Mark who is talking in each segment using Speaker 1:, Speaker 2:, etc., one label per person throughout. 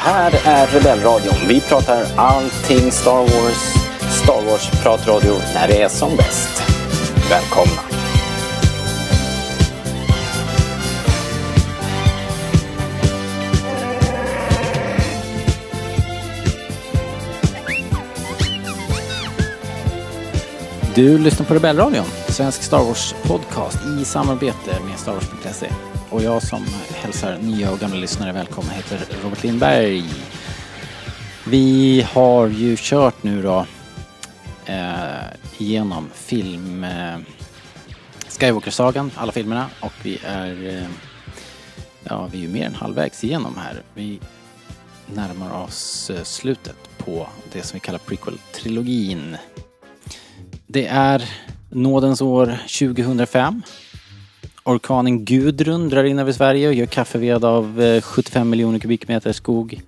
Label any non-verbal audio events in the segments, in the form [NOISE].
Speaker 1: här är Rebellradion. Vi pratar allting Star Wars. Star Wars-pratradio när det är som bäst. Välkomna! Du lyssnar på Rebellradion, svensk Star Wars-podcast i samarbete med Star Wars.se. Och jag som hälsar nya och gamla lyssnare välkomna heter Robert Lindberg. Vi har ju kört nu då eh, igenom film eh, Skywalker-sagan, alla filmerna och vi är eh, ja, vi är ju mer än halvvägs igenom här. Vi närmar oss eh, slutet på det som vi kallar prequel-trilogin. Det är nådens år 2005. Orkanen Gudrun drar in över Sverige och gör kaffeved av eh, 75 miljoner kubikmeter skog.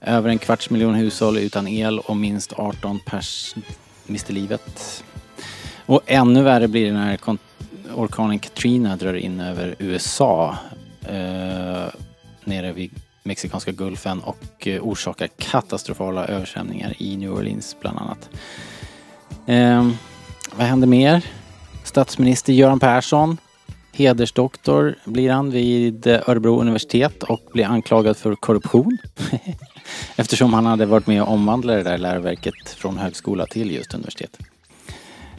Speaker 1: Över en kvarts miljon hushåll utan el och minst 18 pers mister livet. Och ännu värre blir det när orkanen Katrina drar in över USA. Eh, nere vid Mexikanska gulfen och eh, orsakar katastrofala översvämningar i New Orleans bland annat. Eh, vad händer mer? Statsminister Göran Persson, hedersdoktor blir han vid Örebro universitet och blir anklagad för korruption. [LAUGHS] Eftersom han hade varit med och omvandlat det där läroverket från högskola till just universitet.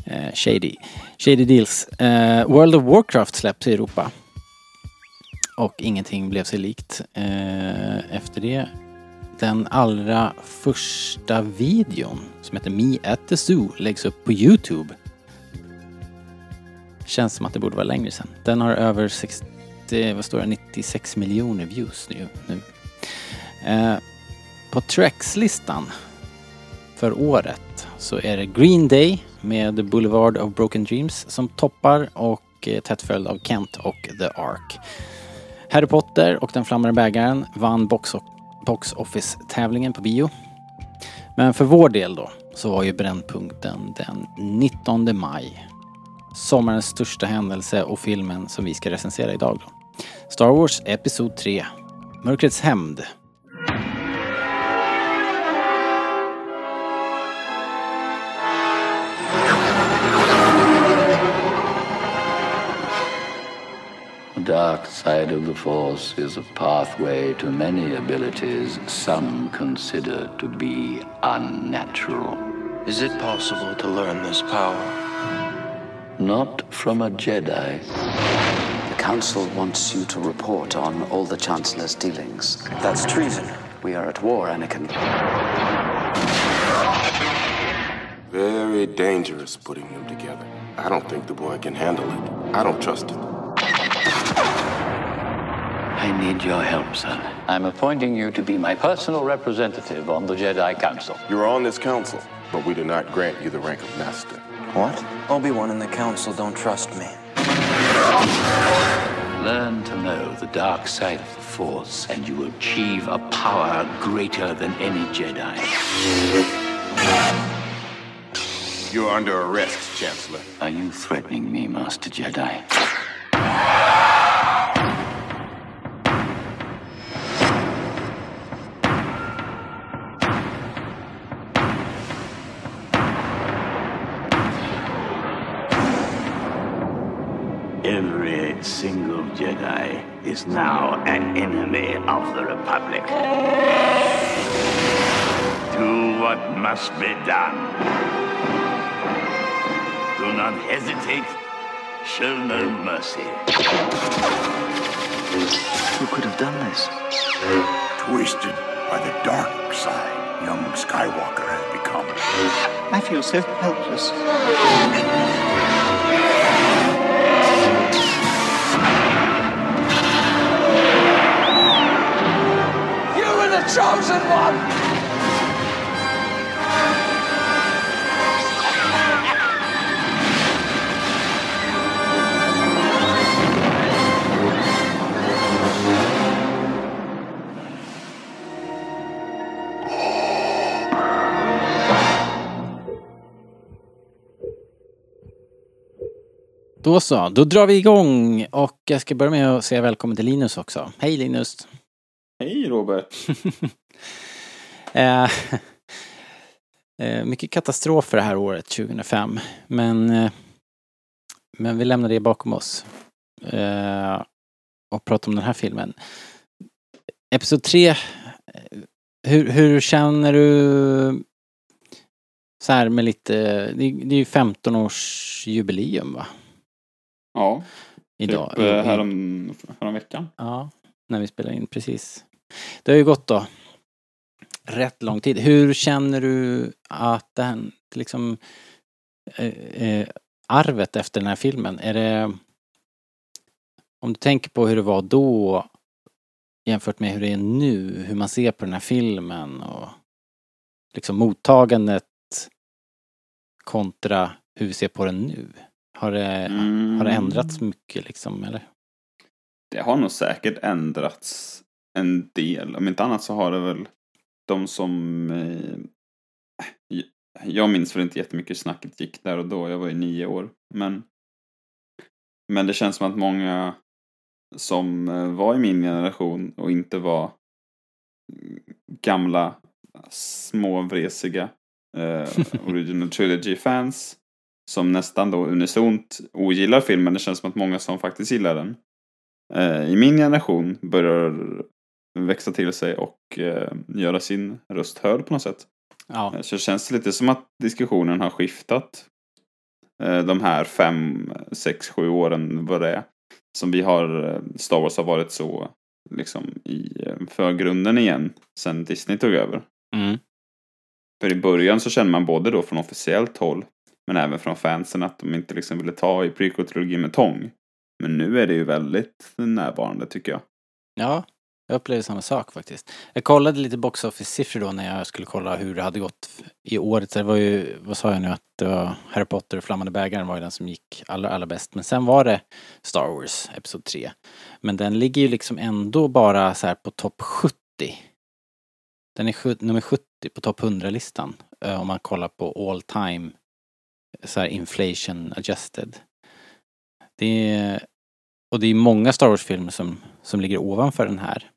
Speaker 1: Eh, shady. Shady deals. Eh, World of Warcraft släpps i Europa. Och ingenting blev sig likt eh, efter det. Den allra första videon som heter Me at the Zoo läggs upp på Youtube. Känns som att det borde vara längre sen. Den har över 60, vad står det, 96 miljoner views nu. nu. Eh, på Tracks-listan för året så är det Green Day med Boulevard of Broken Dreams som toppar och eh, tätt följd av Kent och The Ark. Harry Potter och den flammande bägaren vann box, box Office-tävlingen på bio. Men för vår del då så var ju brännpunkten den 19 maj. Sommarens största händelse och filmen som vi ska recensera idag då. Star Wars Episod 3. Mörkrets hämnd.
Speaker 2: The dark side of the Force is a pathway to many abilities some consider to be unnatural.
Speaker 3: Is it possible to learn this power?
Speaker 2: Not from a Jedi.
Speaker 4: The Council wants you to report on all the Chancellor's dealings.
Speaker 3: That's treason.
Speaker 4: We are at war, Anakin.
Speaker 5: Very dangerous putting them together. I don't think the boy can handle it. I don't trust him.
Speaker 2: I need your help, son. I'm appointing you to be my personal representative on the Jedi Council.
Speaker 5: You are on this council, but we do not grant you the rank of master.
Speaker 3: What? Obi-Wan and the Council don't trust me.
Speaker 2: Learn to know the dark side of the Force, and you will achieve a power greater than any Jedi.
Speaker 5: You're under arrest, Chancellor.
Speaker 2: Are you threatening me, Master Jedi?
Speaker 6: Every single Jedi is now an enemy of the Republic. Do what must be done. Do not hesitate. Show no mercy.
Speaker 4: Who could have done this?
Speaker 7: Twisted by the dark side, young Skywalker has become.
Speaker 8: I feel so helpless.
Speaker 9: Chosen one!
Speaker 1: Då så, då drar vi igång och jag ska börja med att säga välkommen till Linus också. Hej Linus!
Speaker 10: Hej Robert! [LAUGHS]
Speaker 1: eh, [LAUGHS] eh, mycket katastrofer det här året, 2005. Men, eh, men vi lämnar det bakom oss. Eh, och pratar om den här filmen. Episod 3. Hur, hur känner du så här med lite, det är det är ju 15 års jubileum va?
Speaker 10: Ja,
Speaker 1: Idag.
Speaker 10: typ eh, härom, härom veckan.
Speaker 1: Ja, när vi spelar in, precis. Det har ju gått då rätt lång tid. Hur känner du att den, liksom, eh, eh, arvet efter den här filmen, är det, om du tänker på hur det var då jämfört med hur det är nu, hur man ser på den här filmen och liksom mottagandet kontra hur vi ser på den nu. Har det,
Speaker 10: Mm.
Speaker 1: har det ändrats mycket liksom, eller?
Speaker 10: Det har nog säkert ändrats en del. Om inte annat så har det väl de som... Eh, jag minns väl inte jättemycket snacket gick där och då. Jag var ju nio år. Men, men det känns som att många som eh, var i min generation och inte var mm, gamla småvresiga eh, Original Trilogy-fans som nästan då unisont ogillar filmen. Det känns som att många som faktiskt gillar den eh, i min generation börjar växa till sig och eh, göra sin röst hörd på något sätt.
Speaker 1: Ja.
Speaker 10: Eh, Så det känns lite som att diskussionen har skiftat eh, de här fem, sex, sju åren vad det är. Som vi har, Star Wars har varit så liksom i förgrunden igen sen Disney tog över.
Speaker 1: Mm.
Speaker 10: För i början så känner man både då från officiellt håll men även från fansen att de inte liksom ville ta i prequel-trilogin med tång. Men nu är det ju väldigt närvarande tycker jag.
Speaker 1: Ja, jag upplevde samma sak faktiskt. Jag kollade lite box office-siffror då när jag skulle kolla hur det hade gått i året. Så det var ju, vad sa jag nu, att det var Harry Potter och Flammande bägaren var ju den som gick allra, allra bäst. Men sen var det Star Wars, Episod 3. Men den ligger ju liksom ändå bara så här på topp 70. Den är sju- nummer 70 på topp 100-listan. eh, Om man kollar på all time, så här inflation adjusted. Det är, och det är många Star Wars-filmer som, som ligger ovanför den här.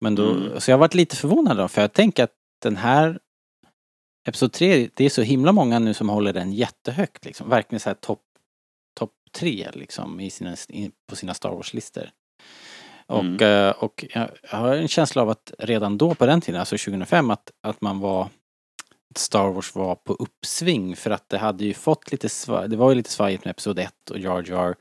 Speaker 1: Men då,
Speaker 10: Mm.
Speaker 1: så jag varit lite förvånad då, för jag tänker att den här Episod 3, det är så himla många nu som håller den jättehögt liksom. Verkligen så här topp top 3 liksom i sina, på sina Star Wars-listor. Och,
Speaker 10: Mm.
Speaker 1: eh, och jag jag har en känsla av att redan då på den tiden, alltså 2005, att, att man var att Star Wars var på uppsving för att det hade ju fått lite svaj, det var ju lite svajigt med Episod 1 och Jar Jar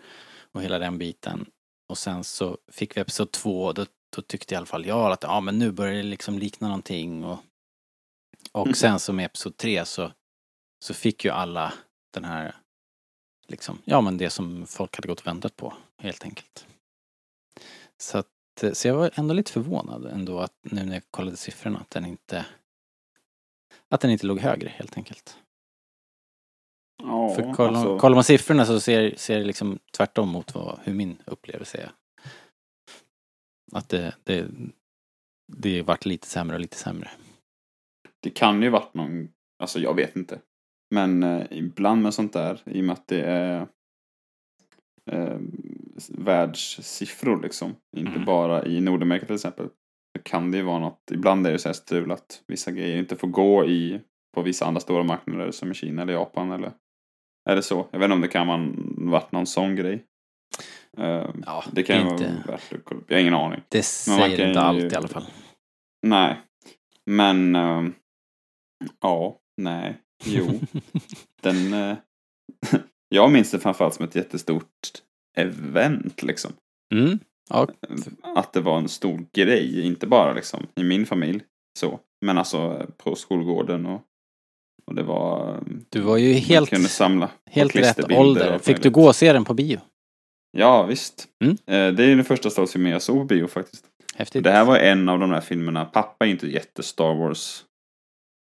Speaker 1: och hela den biten. Och sen så fick vi Episod 2 och då, då tyckte i alla fall jag att ja men nu börjar det liksom likna någonting och och sen så med Episod 3 så så fick ju alla den här liksom, ja men det som folk hade gått och väntat på helt enkelt. Så att, eh, så jag var ändå lite förvånad ändå att nu när jag kollade siffrorna att den inte att den inte låg högre helt enkelt.
Speaker 10: Ja,
Speaker 1: För kollar,
Speaker 10: alltså,
Speaker 1: kollar man siffrorna så ser, ser det liksom tvärtom mot vad, hur min upplevelse är. Att det, det, det varit lite sämre och lite sämre.
Speaker 10: det kan ju varit någon, alltså jag vet inte. Men eh, ibland med sånt där, i och med att det är eh, världssiffror liksom, inte
Speaker 1: Mm.
Speaker 10: bara i Nordamerika till exempel. Så kan det ju vara något, ibland är det så här strul att vissa grejer inte får gå i på vissa andra stora marknader som i Kina eller Japan eller är det så? Jag vet inte om det kan vara varit någon sån grej. Eh,
Speaker 1: Ja,
Speaker 10: det kan ju
Speaker 1: inte-
Speaker 10: vara värt att kolla upp. Jag har ingen aning.
Speaker 1: Det säger inte
Speaker 10: ju-
Speaker 1: allt i alla fall.
Speaker 10: Nej. Men... ehm, ja, nej, jo. [LAUGHS] Den... eh, [LAUGHS] jag minns det framförallt som ett jättestort event liksom.
Speaker 1: Mm. Ja,
Speaker 10: Att det var en stor grej, inte bara liksom i min familj så. Men alltså på skolgården och, och det var... ehm,
Speaker 1: du var ju helt, helt rätt ålder. Fick du gå och se den på bio?
Speaker 10: Ja, visst.
Speaker 1: Mm.
Speaker 10: Eh, Det är den första Star Wars-filmen jag såg på bio faktiskt.
Speaker 1: Häftigt.
Speaker 10: Det här var en av de där filmerna. Pappa är inte jätte Star Wars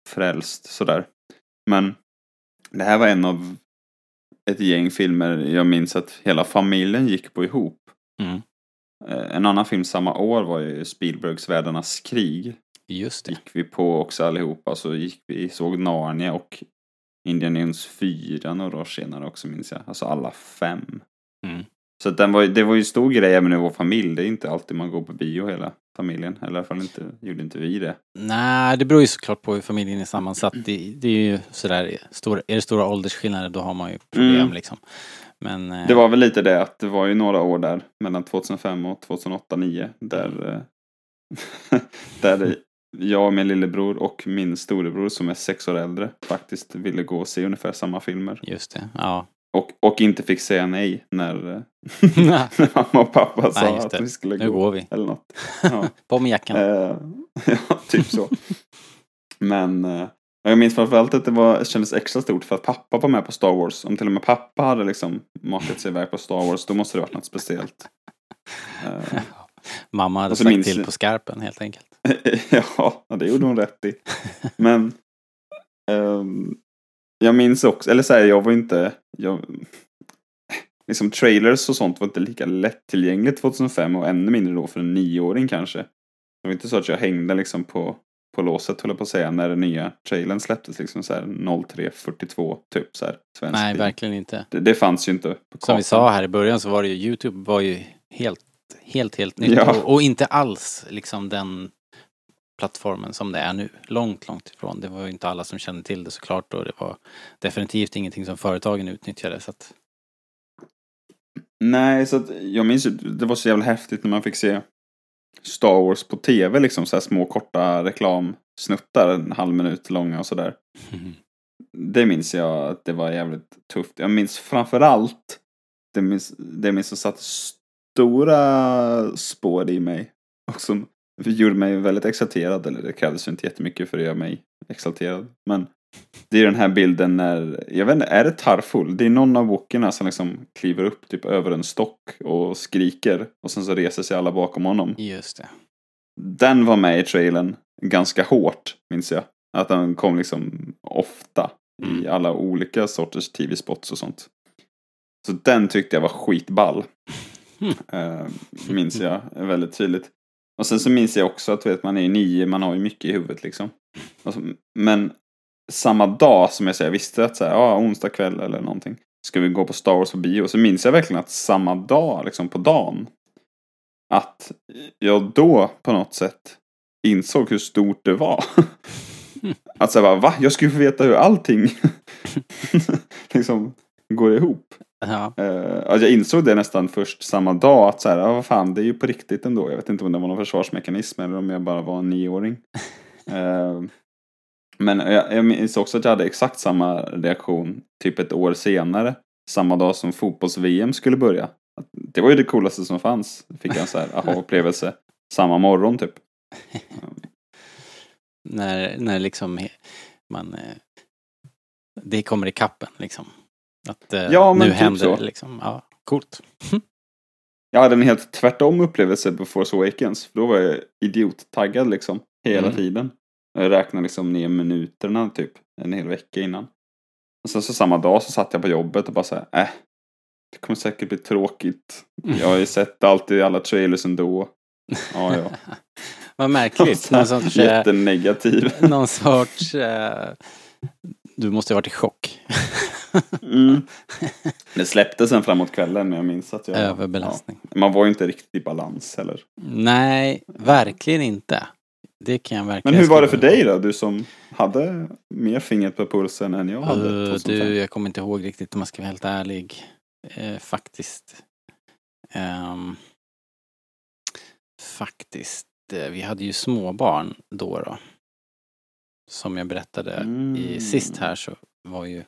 Speaker 10: frälst sådär. Men det här var en av ett gäng filmer jag minns att hela familjen gick på ihop.
Speaker 1: Mm.
Speaker 10: Eh, En annan film samma år var ju Spielbergs Världarnas krig.
Speaker 1: Just det.
Speaker 10: Gick vi på också allihopa. Så gick vi, såg Narnia och Indian Jones 4 några år senare också minns jag. Alltså alla fem.
Speaker 1: Mm.
Speaker 10: Så den var, det var ju stor grej även i vår familj. Det är inte alltid man går på bio hela familjen. Eller i alla fall inte, gjorde inte vi det.
Speaker 1: Nej, det beror ju såklart på hur familjen är sammansatt. Det, det är ju sådär, stor, är det stora åldersskillnader då har man ju problem
Speaker 10: Mm.
Speaker 1: liksom. Men... eh,
Speaker 10: Det var väl lite det att det var ju några år där mellan 2005 och 2008-2009 där, eh, [LAUGHS] där jag och min lillebror och min storebror som är sex år äldre faktiskt ville gå och se ungefär samma filmer.
Speaker 1: Just det, ja.
Speaker 10: Och, och inte fick säga nej när, eh, [LAUGHS] när mamma och pappa sa
Speaker 1: Nej,
Speaker 10: att vi skulle
Speaker 1: Nu
Speaker 10: gå.
Speaker 1: går vi.
Speaker 10: Eller något. [LAUGHS] Ja.
Speaker 1: På med jackan.
Speaker 10: Eh, [LAUGHS] ja, typ så. Men eh, jag minns framförallt att det var, kändes extra stort för att pappa var med på Star Wars. Om till och med pappa hade liksom makat sig iväg på Star Wars, då måste det varit något speciellt. Eh,
Speaker 1: Mamma hade sagt
Speaker 10: minns
Speaker 1: till på skarpen helt enkelt.
Speaker 10: ja, det gjorde hon rätt i. Men ehm, jag minns också, eller så här, jag var inte, jag, liksom trailers och sånt var inte lika lättillgängligt 2005 och ännu mindre då för en nioåring kanske. Det var inte så att jag hängde liksom på, på låset höll jag på att säga när den nya trailern släpptes liksom så här 03.42 typ så här svensk
Speaker 1: Nej,
Speaker 10: tid.
Speaker 1: verkligen inte.
Speaker 10: Det, det fanns ju inte på
Speaker 1: Som
Speaker 10: kartan.
Speaker 1: vi sa här i början så var det ju, Youtube var ju helt, helt, helt nytt.
Speaker 10: Ja.
Speaker 1: Och, och inte alls liksom den plattformen som det är nu. Långt, långt ifrån. Det var ju inte alla som kände till det såklart och det var definitivt ingenting som företagen utnyttjade. Så att,
Speaker 10: Nej, så att jag minns ju, det var så jävla häftigt när man fick se Star Wars på tv, liksom så här små korta reklamsnuttar, en halv minut långa och sådär. Det minns jag att det var jävligt tufft. Jag minns framförallt, det minns, det minns som satte stora spår i mig. Och som gjorde mig väldigt exalterad, eller det krävdes ju inte jättemycket för att göra mig exalterad. Men det är den här bilden när, jag vet inte, är det Tarful? Det är någon av wookierna som liksom kliver upp typ över en stock och skriker. Och sen så reser sig alla bakom honom.
Speaker 1: just det.
Speaker 10: Den var med i trailern ganska hårt, minns jag. Att den kom liksom ofta i alla olika sorters tv-spots och sånt. Så den tyckte jag var skitball. Eh, minns jag väldigt tydligt. Och sen så minns jag också att vet, man är ju nio, man har ju mycket i huvudet liksom. Alltså, men samma dag som jag, så jag visste att så här, ja, onsdag kväll eller någonting. Ska vi gå på Star Wars på bio? Så minns jag verkligen att samma dag, liksom på dagen. Att jag då på något sätt insåg hur stort det var. [LAUGHS] att säga va? Jag skulle få veta hur allting [LAUGHS] liksom går ihop.
Speaker 1: Ja.
Speaker 10: Uh, alltså jag insåg det nästan först samma dag att så här, ja, vad fan, det är ju på riktigt ändå. Jag vet inte om det var någon försvarsmekanism eller om jag bara var en nioåring. [LAUGHS] Eh, men jag, jag minns också att jag hade exakt samma reaktion typ ett år senare. Samma dag som fotbolls-VM skulle börja. Det var ju det coolaste som fanns. Fick jag en så här aha-upplevelse. [LAUGHS] Samma morgon typ.
Speaker 1: När, när liksom man... eh, Det kommer i kappen liksom. Att eh,
Speaker 10: Ja,
Speaker 1: nu
Speaker 10: typ
Speaker 1: händer
Speaker 10: så.
Speaker 1: det liksom. Ja, coolt.
Speaker 10: Jag hade en helt tvärtom upplevelse på Force Awakens. Då var jag idiottaggad liksom. Hela
Speaker 1: Mm.
Speaker 10: tiden. Jag räknade liksom ner minuterna typ. En hel vecka innan. Och sen så samma dag så satt jag på jobbet och bara såhär, äh. Det kommer säkert bli tråkigt. Jag har ju [LAUGHS] sett alltid alla trailers ändå. Ja, ja. [LAUGHS]
Speaker 1: Vad märkligt. Någon sorts, eh,
Speaker 10: Jättenegativ. [LAUGHS]
Speaker 1: någon sorts... Eh, du måste ha varit i chock.
Speaker 10: Mm. [LAUGHS] Det släppte sen framåt kvällen men jag minns att jag...
Speaker 1: Överbelastning.
Speaker 10: Ja, man var ju inte riktigt i balans heller.
Speaker 1: Nej, verkligen inte. Det kan jag verkligen
Speaker 10: Men hur var det för dig då? Du som hade mer fingret på pulsen än jag hade.
Speaker 1: Uh,
Speaker 10: 2005.
Speaker 1: du, jag kommer inte ihåg riktigt om jag ska vara helt ärlig. Eh, faktiskt. Ehm, faktiskt. Eh, vi hade ju småbarn då då. Som jag berättade
Speaker 10: Mm.
Speaker 1: i sist här så var ju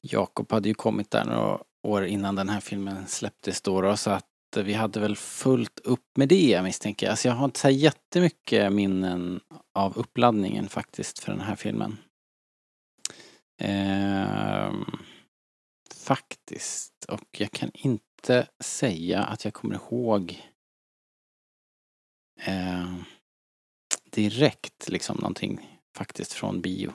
Speaker 1: Jakob hade ju kommit där några år innan den här filmen släpptes då, då så att eh, vi hade väl fullt upp med det misstänker jag. Alltså jag har inte så här jättemycket minnen av uppladdningen faktiskt för den här filmen. Ehm, faktiskt. Och jag kan inte säga att jag kommer ihåg ehm, direkt liksom någonting faktiskt från bio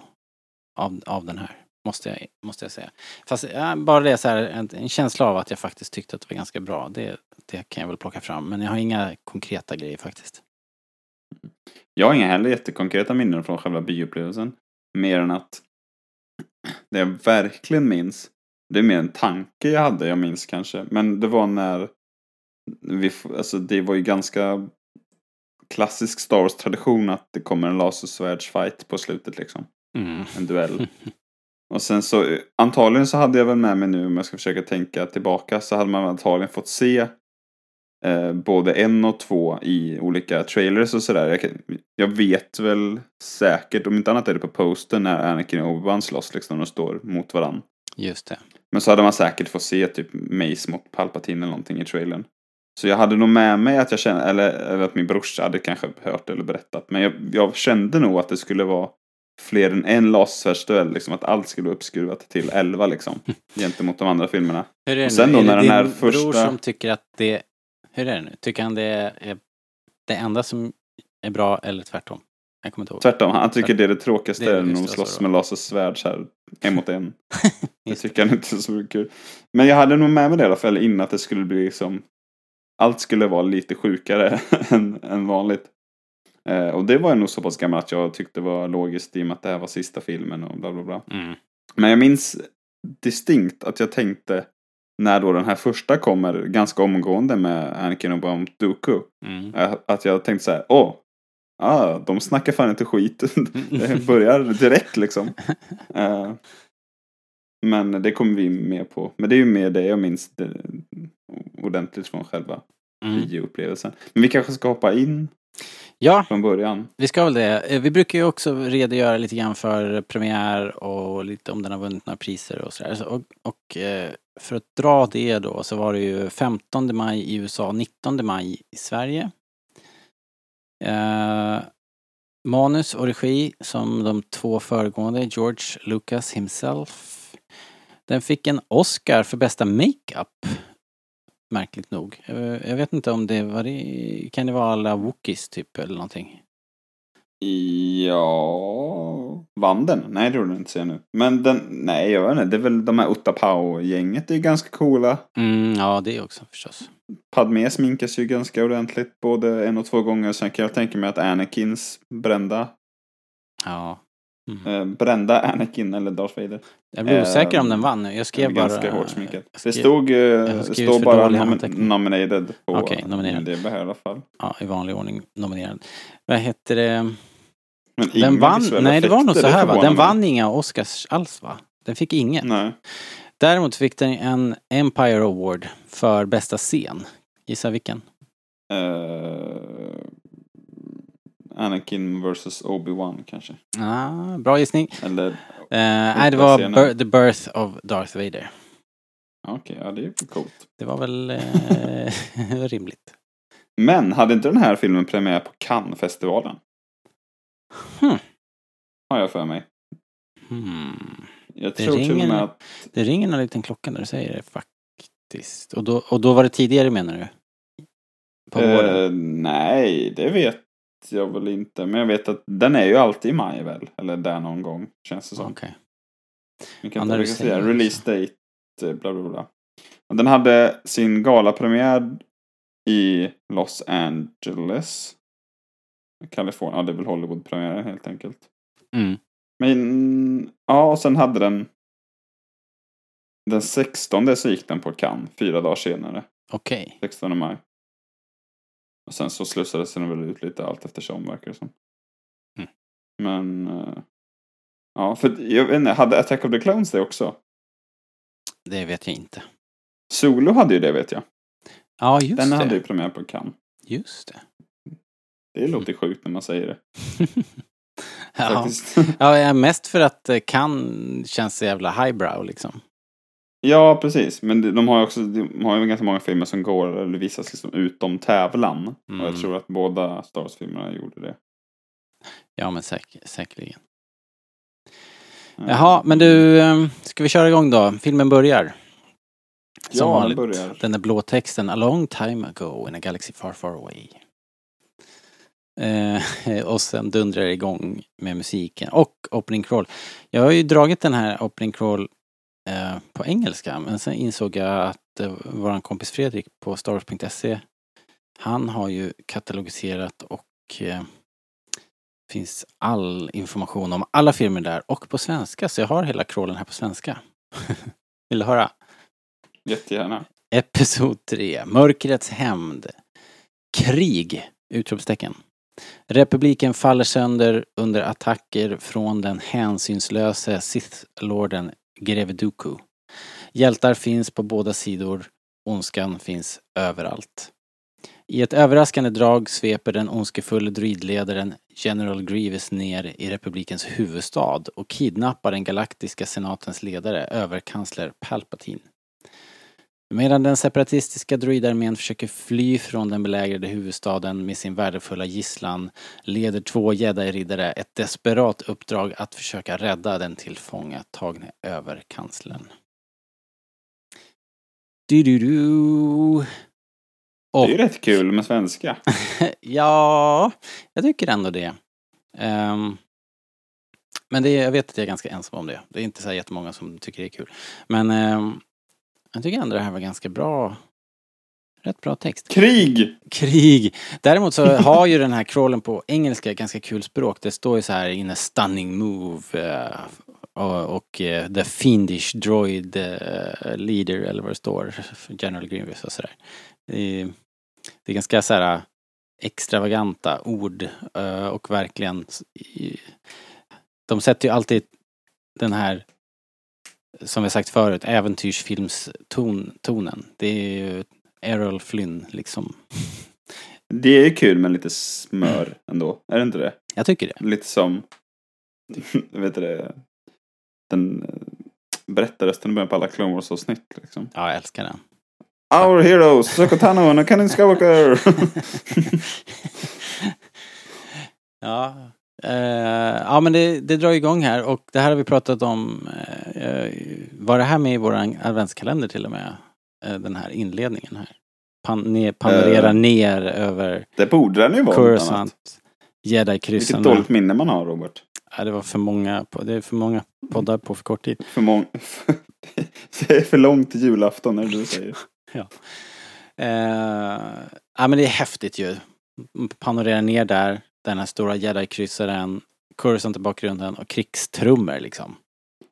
Speaker 1: av, av den här. Måste jag, måste jag säga. Fast ja, bara det så här, en, en känsla av att jag faktiskt tyckte att det var ganska bra. Det, det kan jag väl plocka fram. Men jag har inga konkreta grejer faktiskt.
Speaker 10: Jag har inga heller jättekonkreta minnen från själva bioupplevelsen. Mer än att det jag verkligen minns, det är mer en tanke jag hade jag minns kanske. Men det var när vi, alltså det var ju ganska klassisk Star Wars-tradition att det kommer en lasersvärdsfight på slutet liksom.
Speaker 1: Mm.
Speaker 10: En duell. [LAUGHS] Och sen så eh, antagligen så hade jag väl med mig nu om jag ska försöka tänka tillbaka så hade man antagligen fått se eh, både en och två i olika trailers och sådär. Jag, jag vet väl säkert, om inte annat är det på posten när Anakin och Obi-Wan slåss liksom och står mot varandra.
Speaker 1: Just det.
Speaker 10: Men så hade man säkert fått se typ Mace mot Palpatine eller någonting i trailern. Så jag hade nog med mig att jag kände, eller, eller att min brorsa hade kanske hört eller berättat. Men jag, jag kände nog att det skulle vara fler än en lasersvärdsduell. Liksom att allt skulle vara uppskruvat till 11 liksom. gentemot de andra filmerna.
Speaker 1: Hur är det
Speaker 10: Och sen
Speaker 1: nu?
Speaker 10: då
Speaker 1: är det
Speaker 10: den
Speaker 1: din bror
Speaker 10: första-
Speaker 1: som tycker att det... Hur är det nu? Tycker han det är det enda som är bra eller tvärtom? Jag kommer inte ihåg.
Speaker 10: Tvärtom, han tycker det är det tråkigaste
Speaker 1: Det är
Speaker 10: när de slåss med lasersvärd så här en mot en. [LAUGHS] det tycker han inte är så kul. Men jag hade nog med mig det i alla fall innan att det skulle bli liksom allt skulle vara lite sjukare [LAUGHS] än, än vanligt. Eh, och det var jag nog så pass gammal att jag tyckte det var logiskt i och med att det här var sista filmen och bla bla bla.
Speaker 1: Mm.
Speaker 10: Men jag minns distinkt att jag tänkte när då den här första kommer ganska omgående med Anakin och Baum Dooku.
Speaker 1: Mm.
Speaker 10: Eh, Att jag tänkte så här, åh, ah, de snackar fan inte skit. [LAUGHS] det börjar direkt liksom. [LAUGHS] Eh, men det kommer vi med på. Men det är ju mer det jag minns det, ordentligt från själva
Speaker 1: Mm.
Speaker 10: bioupplevelsen. Men vi kanske ska hoppa in
Speaker 1: Ja,
Speaker 10: från början.
Speaker 1: vi ska väl det. Eh, Vi brukar ju också redogöra lite grann för premiär och lite om den har vunnit några priser och sådär. Så- Och, och eh, för att dra det då så var det ju 15 maj i USA, 19 maj i Sverige. Eh, manus och regi som de två föregående, George Lucas himself. Den fick en Oscar för bästa makeup. Märkligt nog. Jag vet inte om det var det, kan det vara alla Wookiees typ eller någonting?
Speaker 10: Ja, vann den? Nej, det gjorde den inte ser jag nu. Men den, nej jag vet inte, det är väl de här Utapau-gänget är ganska coola.
Speaker 1: Mm, ja, det också förstås.
Speaker 10: Padmé sminkas ju ganska ordentligt både en och två gånger. Sen kan jag tänka mig att Anakins brända,
Speaker 1: Ja. Mm.
Speaker 10: eh, brända [LAUGHS] Anakin eller Darth Vader.
Speaker 1: Jag blir osäker om den vann nu. Jag skrev bara...
Speaker 10: ganska hårt sminkat. Det stod, eh,
Speaker 1: för
Speaker 10: bara nom nominated på
Speaker 1: Okej, nominerad.
Speaker 10: IMDb här i alla fall.
Speaker 1: Ja, i vanlig ordning nominerad. Vad heter det?
Speaker 10: Men
Speaker 1: Den vann... Nej, det var nog så här va? Den vann inga Oscars alls va? Den fick ingen.
Speaker 10: Nej.
Speaker 1: Däremot fick den en Empire Award för bästa scen. Gissa vilken?
Speaker 10: Eh, Anakin vs Obi-Wan kanske.
Speaker 1: Ah, bra gissning.
Speaker 10: Eller,
Speaker 1: Eh, nej, det var. Bir- The Birth of Darth Vader.
Speaker 10: okej, ja det är ju coolt.
Speaker 1: Det var väl eh, [LAUGHS] rimligt.
Speaker 10: Men hade inte den här filmen premiär på Cannes-festivalen?
Speaker 1: Hmm.
Speaker 10: Har jag för mig.
Speaker 1: Hmm.
Speaker 10: Jag
Speaker 1: Det
Speaker 10: tror till och med att...
Speaker 1: Det ringer en liten klocka när du säger det faktiskt. Och då, och då var det tidigare menar du? På våren?
Speaker 10: Eh, nej, det vet jag väl inte. Men jag vet att den är ju alltid i maj väl? Eller där någon gång, känns det som.
Speaker 1: Okej. Ja,
Speaker 10: kan inte
Speaker 1: du
Speaker 10: säga release date, eh, bla bla bla. Den hade sin galapremiär i Los Angeles. Kalifornien, ja det är väl Hollywood-premiären helt enkelt.
Speaker 1: Mm.
Speaker 10: Men ja, och sen hade den den 16 så gick den på Cannes, fyra dagar senare.
Speaker 1: Okej.
Speaker 10: 16 maj. Och sen så slussades den väl ut lite allt eftersom verkar det som.
Speaker 1: Mm.
Speaker 10: Men eh, ja, för jag vet inte, hade Attack of the Clones det också?
Speaker 1: Det vet jag inte.
Speaker 10: Solo hade ju det vet jag.
Speaker 1: Ja, just
Speaker 10: Den
Speaker 1: det.
Speaker 10: hade ju premiär på Cannes.
Speaker 1: Just det.
Speaker 10: Det låter sjukt när man säger det. [LAUGHS]
Speaker 1: ja. Ja, mest för att eh, kan känns så jävla highbrow liksom.
Speaker 10: Ja, precis. Men de- har ju också de har ju ganska många filmer som går eller visas liksom utom tävlan. Och
Speaker 1: Mm.
Speaker 10: jag tror att båda Star Wars-filmerna gjorde det.
Speaker 1: Ja, men säk säkerligen.
Speaker 10: Eh,
Speaker 1: Jaha, men du, eh, ska vi köra igång då? Filmen börjar. Som
Speaker 10: Ja, den börjar.
Speaker 1: Den där blå texten, A long time ago in a galaxy far far away. Eh, [LAUGHS] och sen dundrar det igång med musiken och opening crawl. Jag har ju dragit den här opening crawl eh, på engelska men sen insåg jag att eh, våran kompis Fredrik på starwars.se han har ju katalogiserat och eh, finns all information om alla filmer där och på svenska så jag har hela crawlen här på svenska. [LAUGHS] Vill du höra?
Speaker 10: Jättegärna.
Speaker 1: Episod 3. Mörkrets hämnd. Krig! Utropstecken. Republiken faller sönder under attacker från den hänsynslöse Sith-lorden Greve Hjältar finns på båda sidor, ondskan finns överallt. I ett överraskande drag sveper den ondskefulle druidledaren General Grievous ner i republikens huvudstad och kidnappar den galaktiska senatens ledare, överkansler Palpatine. Medan den separatistiska druidarmén försöker fly från den belägrade huvudstaden med sin värdefulla gisslan leder två jedi-riddare ett desperat uppdrag att försöka rädda den tillfångatagne överkanslern. Du-du-du.
Speaker 10: Det är ju rätt kul med svenska. [LAUGHS]
Speaker 1: ja, jag tycker ändå det. Um, men det är, jag vet att jag är ganska ensam om det. Det är inte så jättemånga som tycker det är kul. Men um, jag tycker ändå det här var ganska bra. Rätt bra text.
Speaker 10: Krig!
Speaker 1: Krig! Däremot så har ju den här crawlen på engelska ganska kul språk. Det står ju så här in a stunning move uh, och, och uh, the fiendish droid uh, leader eller vad det står. General Grievous och sådär. Det, det är ganska så här extravaganta ord och verkligen de sätter ju alltid den här som vi sagt förut, äventyrsfilmstonen. Det är ju Errol Flynn liksom.
Speaker 10: Det är kul med lite smör ändå, är det inte det?
Speaker 1: Jag tycker det.
Speaker 10: Lite som, [LAUGHS] vet du det, den berättarrösten i början på alla Clone Wars avsnitt liksom.
Speaker 1: Ja, jag älskar den.
Speaker 10: Our heroes, Sokotano and Kanin Skywalker! [LAUGHS]
Speaker 1: ja, Uh, ja men det, det drar igång här och det här har vi pratat om. Uh, var det här med i vår adventskalender till och med? Uh, den här inledningen här. Pan, ner, panorera ner över
Speaker 10: Det borde den ju vara.
Speaker 1: Coruscant. Jedi-kryssarna.
Speaker 10: Vilket dåligt minne man har Robert.
Speaker 1: Ja det var för många, det är för många poddar på för kort tid.
Speaker 10: För många. [LAUGHS] det är för långt till julafton är det du säger. [LAUGHS]
Speaker 1: ja. ja men det är häftigt ju. Panorera ner där den här stora jedi-kryssaren, Coruscant i bakgrunden och krigstrummor liksom.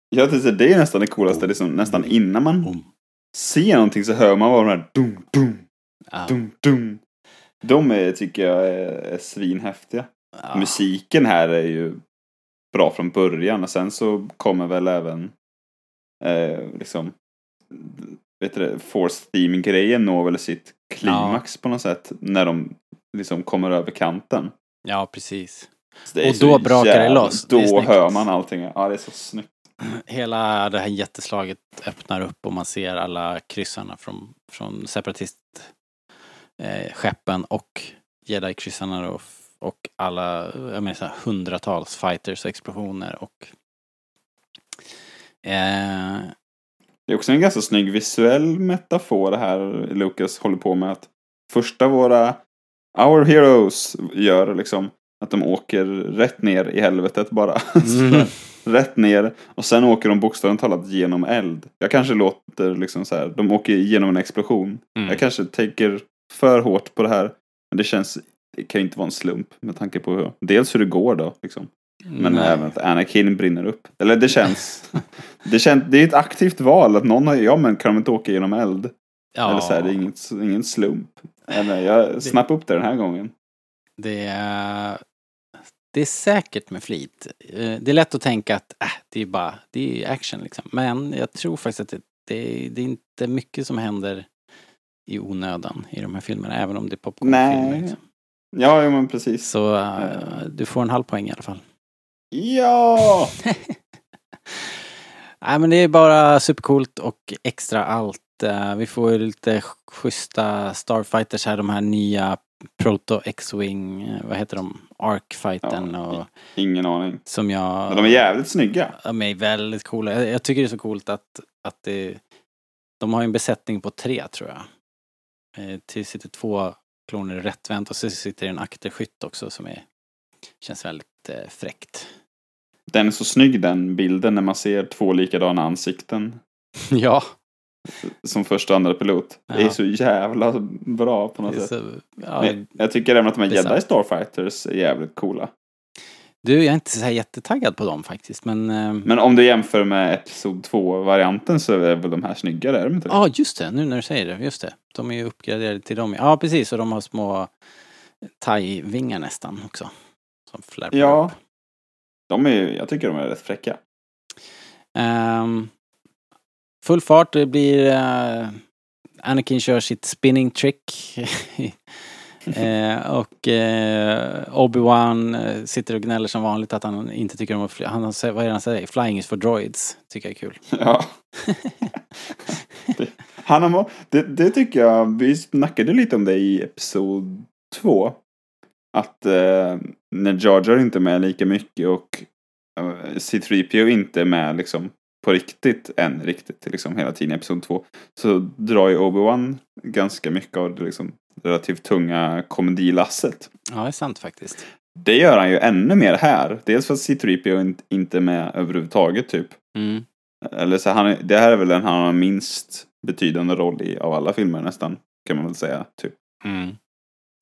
Speaker 10: Ja, det är nästan det coolaste. Liksom, nästan innan man ser någonting så hör man bara de här dum, dum,
Speaker 1: ja.
Speaker 10: dum, dum. De är, tycker jag är, är svinhäftiga. Ja. Musiken här är ju bra från början och sen så kommer väl även eh, liksom vet du Force Theme-grejen når väl sitt klimax ja. på något sätt när de liksom kommer över kanten.
Speaker 1: Ja, precis. Och då brakar det loss.
Speaker 10: Då
Speaker 1: det
Speaker 10: hör man allting. Ja, det är så snyggt.
Speaker 1: Hela det här jätteslaget öppnar upp och man ser alla kryssarna från, från separatistskeppen och jedi-kryssarna och, och alla, jag menar så här, hundratals fighters och explosioner och eh,
Speaker 10: det är också en ganska snygg visuell metafor det här Lucas håller på med. att Första våra Our Heroes gör liksom att de åker rätt ner i helvetet bara. [LAUGHS] Mm. rätt ner och sen åker de bokstavligt talat genom eld. Jag kanske låter liksom så här, de åker genom en explosion. Mm. Jag kanske tänker för hårt på det här. Men det känns, det kan ju inte vara en slump med tanke på hur, dels hur det går då liksom. Men Nej. även att Anakin brinner upp. Eller det känns, [LAUGHS] det känns, det är ett aktivt val att någon har, ja men kan de inte åka genom eld? Ja. Eller så här, det är inget, ingen slump. Eller jag [LAUGHS] snappade upp det den här gången.
Speaker 1: Det är, det är säkert med flit. Eh, det är lätt att tänka att äh, det är bara, det är action liksom. Men jag tror faktiskt att det, det, det är inte mycket som händer i onödan i de här filmerna, även om det är popcornfilmer. Liksom.
Speaker 10: Ja, ja, men precis.
Speaker 1: Så uh, du får en halv poäng i alla fall.
Speaker 10: Ja! [LAUGHS]
Speaker 1: Nej men det är bara supercoolt och extra allt. Uh, vi får lite schyssta Starfighters här, de här nya Proto X-Wing, eh, vad heter de? Arc-fighten ja, och...
Speaker 10: Ingen aning.
Speaker 1: Som jag...
Speaker 10: Men de är jävligt snygga.
Speaker 1: De är väldigt coola. Jag, tycker det är så coolt att, att det... De har en besättning på tre tror jag. Eh, det sitter två kloner rättvänt och så sitter det en akterskytt också som är... Känns väldigt eh, fräckt.
Speaker 10: Den är så snygg den bilden när man ser två likadana ansikten. [LAUGHS]
Speaker 1: ja
Speaker 10: som första och andra pilot. Ja. Det är så jävla bra på något sätt. Så, ja, jag, jag tycker även att de här Jedi Starfighters är jävligt coola.
Speaker 1: Du, jag är inte så här jättetaggad på dem faktiskt, men... Eh...
Speaker 10: Men om du jämför med Episod 2-varianten så är väl de här snyggare, är de inte
Speaker 1: Ja, ah, just det. Nu när du säger det. Just det. De är ju uppgraderade till dem. Ja, precis. Och de har små thai-vingar nästan också. Som flärpar
Speaker 10: Ja.
Speaker 1: upp.
Speaker 10: De är jag tycker de är rätt fräcka.
Speaker 1: Ehm, full fart, det blir... eh, Anakin kör sitt spinning trick. [LAUGHS] Eh, och eh, Obi-Wan sitter och gnäller som vanligt att han inte tycker om att fly. Han vad är det han säger? Flying is for droids. Tycker jag är kul.
Speaker 10: Ja. [LAUGHS] det, han har, det, det tycker jag, vi snackade lite om det i episod två. Att när Jar Jar inte är med lika mycket och eh, C3PO inte är med liksom på riktigt än riktigt liksom hela tiden i episod två. Så drar ju Obi-Wan ganska mycket av det liksom relativt tunga komedilasset.
Speaker 1: Ja, det är sant faktiskt.
Speaker 10: Det gör han ju ännu mer här. Dels för att C3PO inte- är med överhuvudtaget typ.
Speaker 1: Mm.
Speaker 10: Eller så han, det här är väl den han har minst betydande roll i av alla filmer nästan. Kan man väl säga. Typ.
Speaker 1: Mm.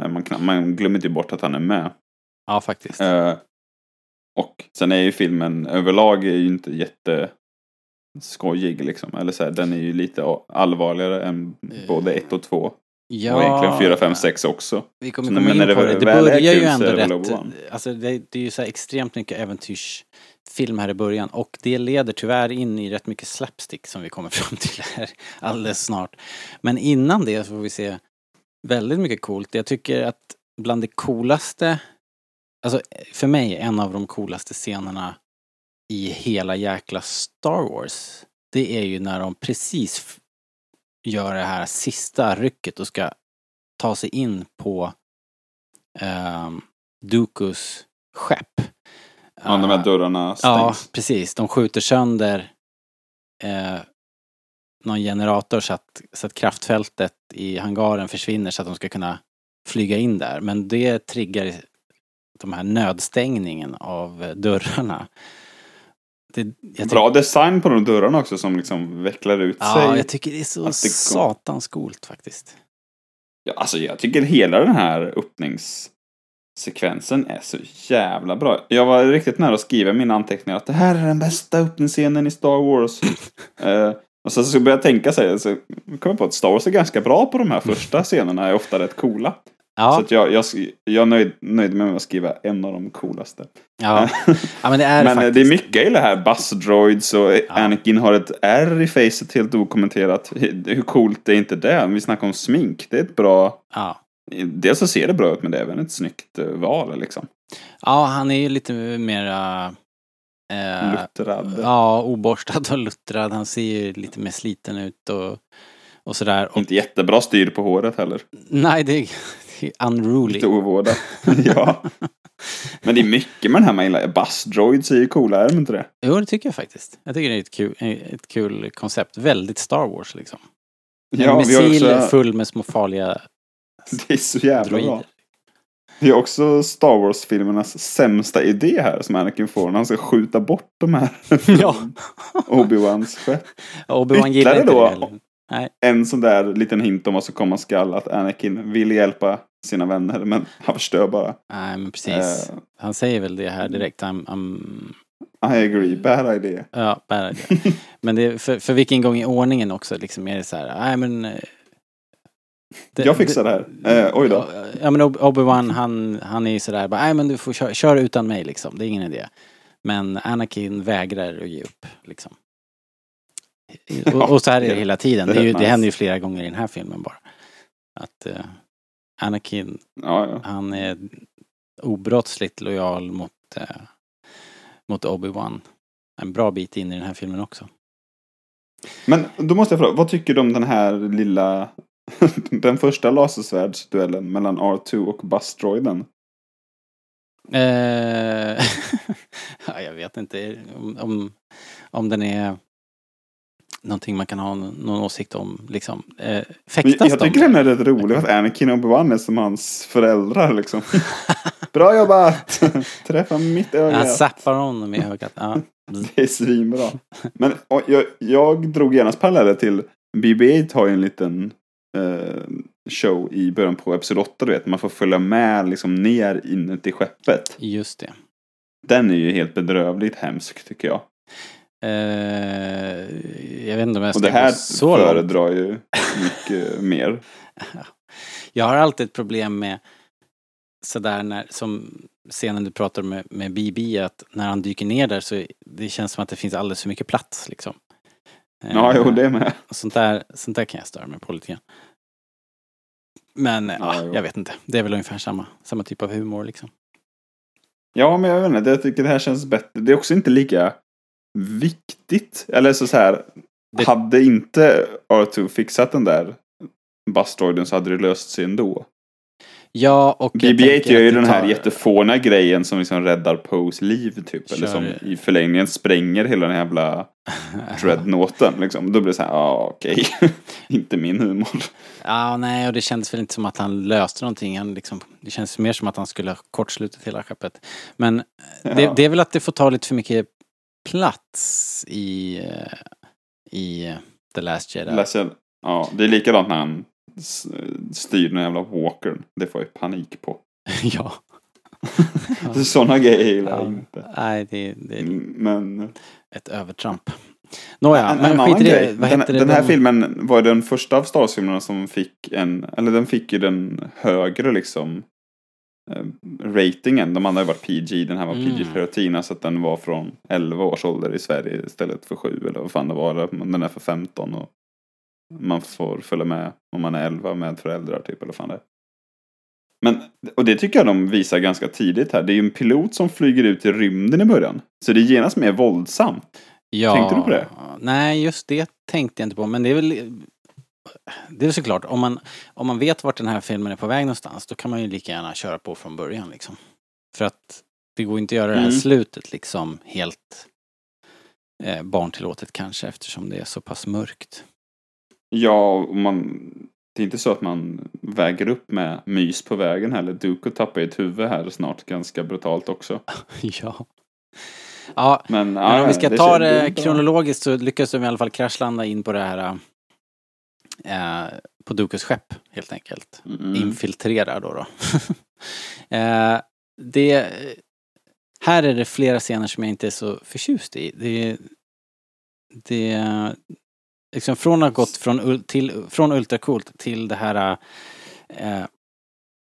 Speaker 10: Man, man glömmer inte bort att han är med.
Speaker 1: Ja, faktiskt.
Speaker 10: Eh, och sen är ju filmen överlag är ju inte jätte skojig liksom. Eller så här, den är ju lite allvarligare än både ett och två.
Speaker 1: Ja,
Speaker 10: Och egentligen fyra, fem, sex också.
Speaker 1: Vi kommer komma in
Speaker 10: det
Speaker 1: på det.
Speaker 10: väl-
Speaker 1: Det
Speaker 10: är
Speaker 1: börjar ju
Speaker 10: kul
Speaker 1: ändå
Speaker 10: det
Speaker 1: rätt... Alltså det, det är ju så här extremt mycket äventyrsfilm här i början och det leder tyvärr in i rätt mycket slapstick som vi kommer [LAUGHS] fram till här alldeles snart. Men innan det så får vi se väldigt mycket coolt. Jag tycker att bland det coolaste, alltså för mig en av de coolaste scenerna i hela jäkla Star Wars, det är ju när de precis gör det här sista rycket och ska ta sig in på um, Dookus skepp.
Speaker 10: Ja, de här
Speaker 1: Eh,
Speaker 10: dörrarna
Speaker 1: Ja,
Speaker 10: stängs.
Speaker 1: precis. De skjuter sönder eh, någon generator så att, så att kraftfältet i hangaren försvinner så att de ska kunna flyga in där. Men det triggar de här nödstängningen av eh, dörrarna. Det, jag
Speaker 10: Bra design på de dörrarna också som liksom vecklar ut
Speaker 1: Ja,
Speaker 10: sig.
Speaker 1: jag tycker det är så
Speaker 10: det
Speaker 1: satans coolt faktiskt.
Speaker 10: Ja, alltså jag tycker hela den här öppningssekvensen är så jävla bra. Jag var riktigt nära att skriva mina anteckningar att det här är den bästa öppningsscenen i Star Wars. [LAUGHS] Eh, och så, så började jag tänka sig, så kom jag på att Star Wars är ganska bra på de här första scenerna, är ofta rätt coola. Så
Speaker 1: Ja,
Speaker 10: att jag, jag, jag nöjd, nöjde mig med att skriva en av de coolaste.
Speaker 1: ja. ja men det är [LAUGHS]
Speaker 10: Men eh,
Speaker 1: faktiskt.
Speaker 10: det är mycket i det här, Buzz Droids och Anakin har ett R i facet helt okommenterat. Hur coolt är inte det? Vi snackar om smink, det är ett bra...
Speaker 1: Ja.
Speaker 10: Dels så ser det bra ut men det är även ett snyggt eh, val liksom.
Speaker 1: ja, han är ju lite mera... Eh,
Speaker 10: Luttrad.
Speaker 1: Ja, oborstad och luttrad. Han ser ju lite mer sliten ut och, och sådär. Och,
Speaker 10: Inte jättebra styr på håret heller.
Speaker 1: nej, det unruly.
Speaker 10: Lite ovårdat. [LAUGHS] ja. Men det är mycket med den här man gillar. Buzz Droids är ju coola, är de inte det?
Speaker 1: Jo, det tycker jag faktiskt. Jag tycker det är ett kul, ett kul koncept. Väldigt Star Wars liksom. En
Speaker 10: Ja, vi har
Speaker 1: missil
Speaker 10: också...
Speaker 1: full med små farliga [LAUGHS]
Speaker 10: Det är så jävla bra.
Speaker 1: droider.
Speaker 10: Det är också Star Wars-filmernas sämsta idé här som Anakin får när han ska skjuta bort de här [LAUGHS]
Speaker 1: Ja.
Speaker 10: Obi-Wans skepp.
Speaker 1: Obi-Wan gillar inte
Speaker 10: då,
Speaker 1: det heller. Nej.
Speaker 10: en sån där liten hint om vad som komma skall. Att Anakin vill hjälpa sina vänner men han förstör bara.
Speaker 1: Nej, men precis.
Speaker 10: Eh.
Speaker 1: Han säger väl det här direkt. I'm, I'm,
Speaker 10: I agree, bad idea.
Speaker 1: ja, bad idea. [LAUGHS] Men det för, för vilken gång i ordningen också liksom är det så här, nej men... eh, det-
Speaker 10: Jag fixar det här. Eh, oj då.
Speaker 1: Ja men Ob- Obi-Wan han, han är ju sådär bara, nej men du får köra, köra utan mig liksom, det är ingen idé. Men Anakin vägrar att ge upp liksom. Och, och så här är det hela tiden. Det, är ju, det händer ju flera gånger i den här filmen bara. Att eh, Anakin,
Speaker 10: Ja, ja.
Speaker 1: han är obrottsligt lojal mot, eh, mot Obi-Wan. En bra bit in i den här filmen också.
Speaker 10: Men då måste jag fråga, vad tycker du om den här lilla... [LAUGHS] den första lasersvärdsduellen mellan R2 och Buzz-droiden?
Speaker 1: Eh, [LAUGHS] ja, jag vet inte om, om, om den är någonting man kan ha någon, åsikt om. Liksom. Eh, fäktas
Speaker 10: jag
Speaker 1: de?
Speaker 10: tycker den är rätt rolig att Anakin och Obi-Wan är som hans föräldrar liksom. [LAUGHS] Bra jobbat! [LAUGHS] Träffa mitt öga.
Speaker 1: Han zappar honom i ögat. Ja.
Speaker 10: Det är svinbra. Men och, jag, jag drog genast paralleller till BB-8 har ju en liten eh, show i början på Episod 8 du vet. Man får följa med liksom ner inuti skeppet.
Speaker 1: Just det.
Speaker 10: Den är ju helt bedrövligt hemsk tycker jag.
Speaker 1: Eh, jag vet inte om jag
Speaker 10: Och
Speaker 1: ska
Speaker 10: det här
Speaker 1: gå så långt.
Speaker 10: föredrar ju mycket [LAUGHS] mer.
Speaker 1: Jag har alltid ett problem med sådär när, som scenen du pratar med, med BB, att när han dyker ner där så det känns som att det finns alldeles för mycket plats liksom.
Speaker 10: Ja, jo, det med.
Speaker 1: Sånt där, sånt där kan jag störa mig på lite grann. Men ja,
Speaker 10: jo.
Speaker 1: jag vet inte. Det är väl ungefär samma, samma typ av humor liksom.
Speaker 10: Ja, men jag vet inte. Jag tycker det här känns bättre. Det är också inte lika viktigt. Eller så, så här.
Speaker 1: Det-
Speaker 10: Hade inte R2 fixat den där Bustroiden så hade det löst sig ändå.
Speaker 1: Ja, och jag
Speaker 10: BB-8
Speaker 1: tänker
Speaker 10: gör ju den här
Speaker 1: tar-
Speaker 10: jättefåniga grejen som liksom räddar Poes liv typ. Eller
Speaker 1: Kör-
Speaker 10: som i förlängningen spränger hela den här jävla [LAUGHS] dreadnoughten. Liksom. Då blir det så här, ja ah, okej. [LAUGHS] inte min humor.
Speaker 1: Ja, nej, och det kändes väl inte som att han löste någonting. Han liksom, det känns mer som att han skulle ha kortslutit hela skeppet. Men eh, det,
Speaker 10: Ja.
Speaker 1: det är väl att det får ta lite för mycket plats i, eh, i eh, The Last Jedi.
Speaker 10: Läser, ja, det är likadant när han styr den jävla walkern. Det får jag panik på. [LAUGHS]
Speaker 1: ja. [LAUGHS]
Speaker 10: Sådana grejer gillar jag
Speaker 1: ja.
Speaker 10: inte.
Speaker 1: Nej, det, det är
Speaker 10: Men
Speaker 1: ett övertramp. Nåja,
Speaker 10: en, en
Speaker 1: men
Speaker 10: annan
Speaker 1: skit i det. Vad
Speaker 10: Den,
Speaker 1: det?
Speaker 10: den här filmen var den första av Star Wars-filmerna som fick en, eller den fick ju den högre liksom ratingen. De andra har varit PG, den här var
Speaker 1: Mm.
Speaker 10: PG-13, så att den var från 11 års ålder i Sverige istället för 7 eller vad fan det var. Den är för 15 och man får följa med om man är 11 med föräldrar typ eller vad fan det är. Men, och det tycker jag de visar ganska tidigt här. Det är ju en pilot som flyger ut i rymden i början. Så det är genast mer våldsamt.
Speaker 1: Ja,
Speaker 10: Tänkte du på det?
Speaker 1: Nej, just det tänkte jag inte på. Men det är väl... Det är såklart, om man, om man vet vart den här filmen är på väg någonstans, då kan man ju lika gärna köra på från början liksom. För att det går inte att göra det här
Speaker 10: Mm.
Speaker 1: slutet liksom helt eh, barntillåtet kanske eftersom det är så pass mörkt.
Speaker 10: Ja, man, det är inte så att man väger upp med mys på vägen heller. Duko tappar ett huvud här snart ganska brutalt också. [LAUGHS]
Speaker 1: ja. Ja,
Speaker 10: Men,
Speaker 1: men om vi ska
Speaker 10: det
Speaker 1: ta det kronologiskt så lyckas de i alla fall kraschlanda in på det här eh, på Dukas skepp helt enkelt.
Speaker 10: Mm.
Speaker 1: infiltrerar då. då. [LAUGHS] eh, det, här är det flera scener som jag inte är så förtjust i. Det, det liksom från att ha gått från, till, från ultracoolt till det här eh,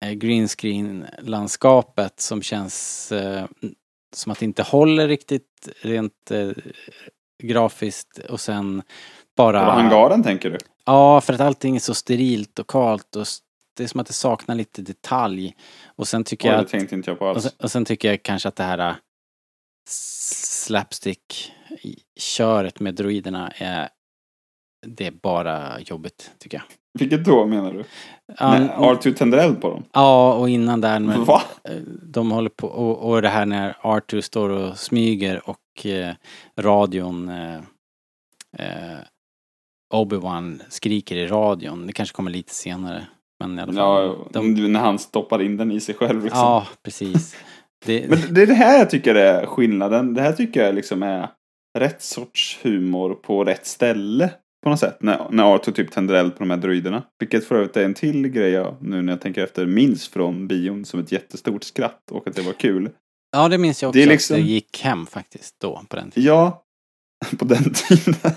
Speaker 1: eh, green screen landskapet som känns eh, som att det inte håller riktigt rent eh, grafiskt och sen bara...
Speaker 10: Och hangaren tänker du?
Speaker 1: Ja, för att allting är så sterilt och kalt och det är som att det saknar lite detalj. Och sen tycker
Speaker 10: Oj,
Speaker 1: jag
Speaker 10: det tänkte inte jag på
Speaker 1: och
Speaker 10: alls.
Speaker 1: sen, och sen tycker jag kanske att det här äh, slapstick i- köret med droiderna är det är bara jobbigt tycker jag.
Speaker 10: Vilket då menar du?
Speaker 1: Ja,
Speaker 10: När R2 tänder eld på dem?
Speaker 1: Ja, och innan där när
Speaker 10: Va?
Speaker 1: de håller på och, och det här när Arthur står och smyger och eh, radion eh, eh, Obi-Wan skriker i radion. Det kanske kommer lite senare. Men i alla fall.
Speaker 10: Ja,
Speaker 1: de,
Speaker 10: när han stoppar in den i sig själv liksom.
Speaker 1: ja, precis. [LAUGHS] Det,
Speaker 10: Men det är det här jag tycker är skillnaden. Det här tycker jag liksom är rätt sorts humor på rätt ställe. På något sätt. När, när Arthur typ tänder eld på de här droiderna. Vilket för övrigt är en till grej jag nu när jag tänker efter minns från bion som ett jättestort skratt och att det var kul.
Speaker 1: ja, det minns jag också.
Speaker 10: Det liksom-
Speaker 1: Att det gick hem faktiskt då på den tiden.
Speaker 10: Ja, [LAUGHS] på den tiden. [LAUGHS]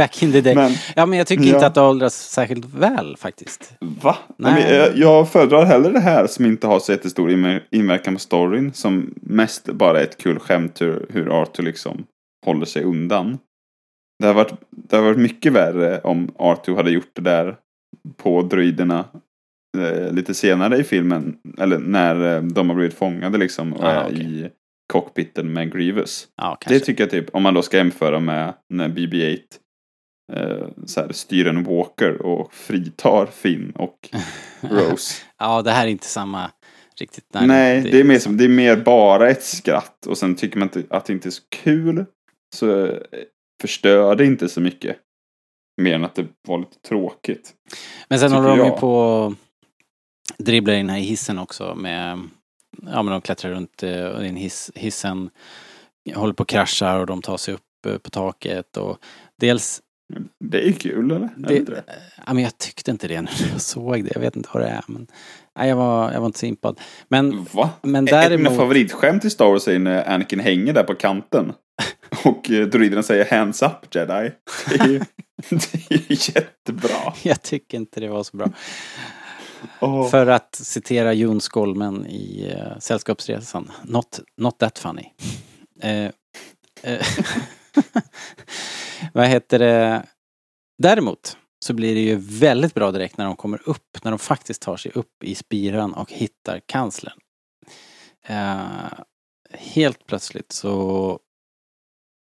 Speaker 1: Back in the day.
Speaker 10: Men-
Speaker 1: ja, men jag tycker
Speaker 10: Ja.
Speaker 1: inte att det åldras särskilt väl faktiskt.
Speaker 10: Va?
Speaker 1: Nej.
Speaker 10: Men jag, jag föredrar hellre det här som inte har så jättestor inver- inverkan på storyn. Som mest bara är ett kul skämt hur, hur Arthur liksom håller sig undan. Det har, varit, det har varit mycket värre om Arthur hade gjort det där på droiderna eh, lite senare i filmen. Eller när eh, de har blivit fångade liksom och
Speaker 1: Ah,
Speaker 10: är
Speaker 1: okej.
Speaker 10: i cockpiten med Grievous.
Speaker 1: Kanske.
Speaker 10: Det tycker jag typ, om man då ska jämföra med när BB-8 eh, så här, styr en Walker och fritar Finn och [LAUGHS] Rose.
Speaker 1: Ja, det här är inte samma riktigt.
Speaker 10: Nej, det, är mer som, det är mer bara ett skratt och sen tycker man inte att det inte är så kul så eh, förstör det inte så mycket. Mer än att det var lite tråkigt.
Speaker 1: Men sen håller de ju på att dribbla in här i hissen också med, ja men de klättrar runt eh, och in hiss, hissen håller på att krascha och de tar sig upp på taket och dels,
Speaker 10: Det är kul eller?
Speaker 1: det,
Speaker 10: det?
Speaker 1: ja men jag tyckte inte det när [LAUGHS] jag såg det, jag vet inte vad det är men, nej jag var, jag var inte så impad. Men,
Speaker 10: Va?
Speaker 1: men
Speaker 10: Ett av mina
Speaker 1: däremot,
Speaker 10: favoritskämt i Star Wars är när Anakin hänger där på kanten. [LAUGHS] Och eh, droiderna säger hands up jedi. Det är ju, [LAUGHS] det är jättebra.
Speaker 1: jag tycker inte det var så bra.
Speaker 10: Åh.
Speaker 1: För att citera Jon Skolmen i uh, Sällskapsresan. Not, not that funny. Eh, eh, vad heter det? Däremot så blir det ju väldigt bra direkt när de kommer upp, när de faktiskt tar sig upp i spiran och hittar kanslern. Eh, helt plötsligt så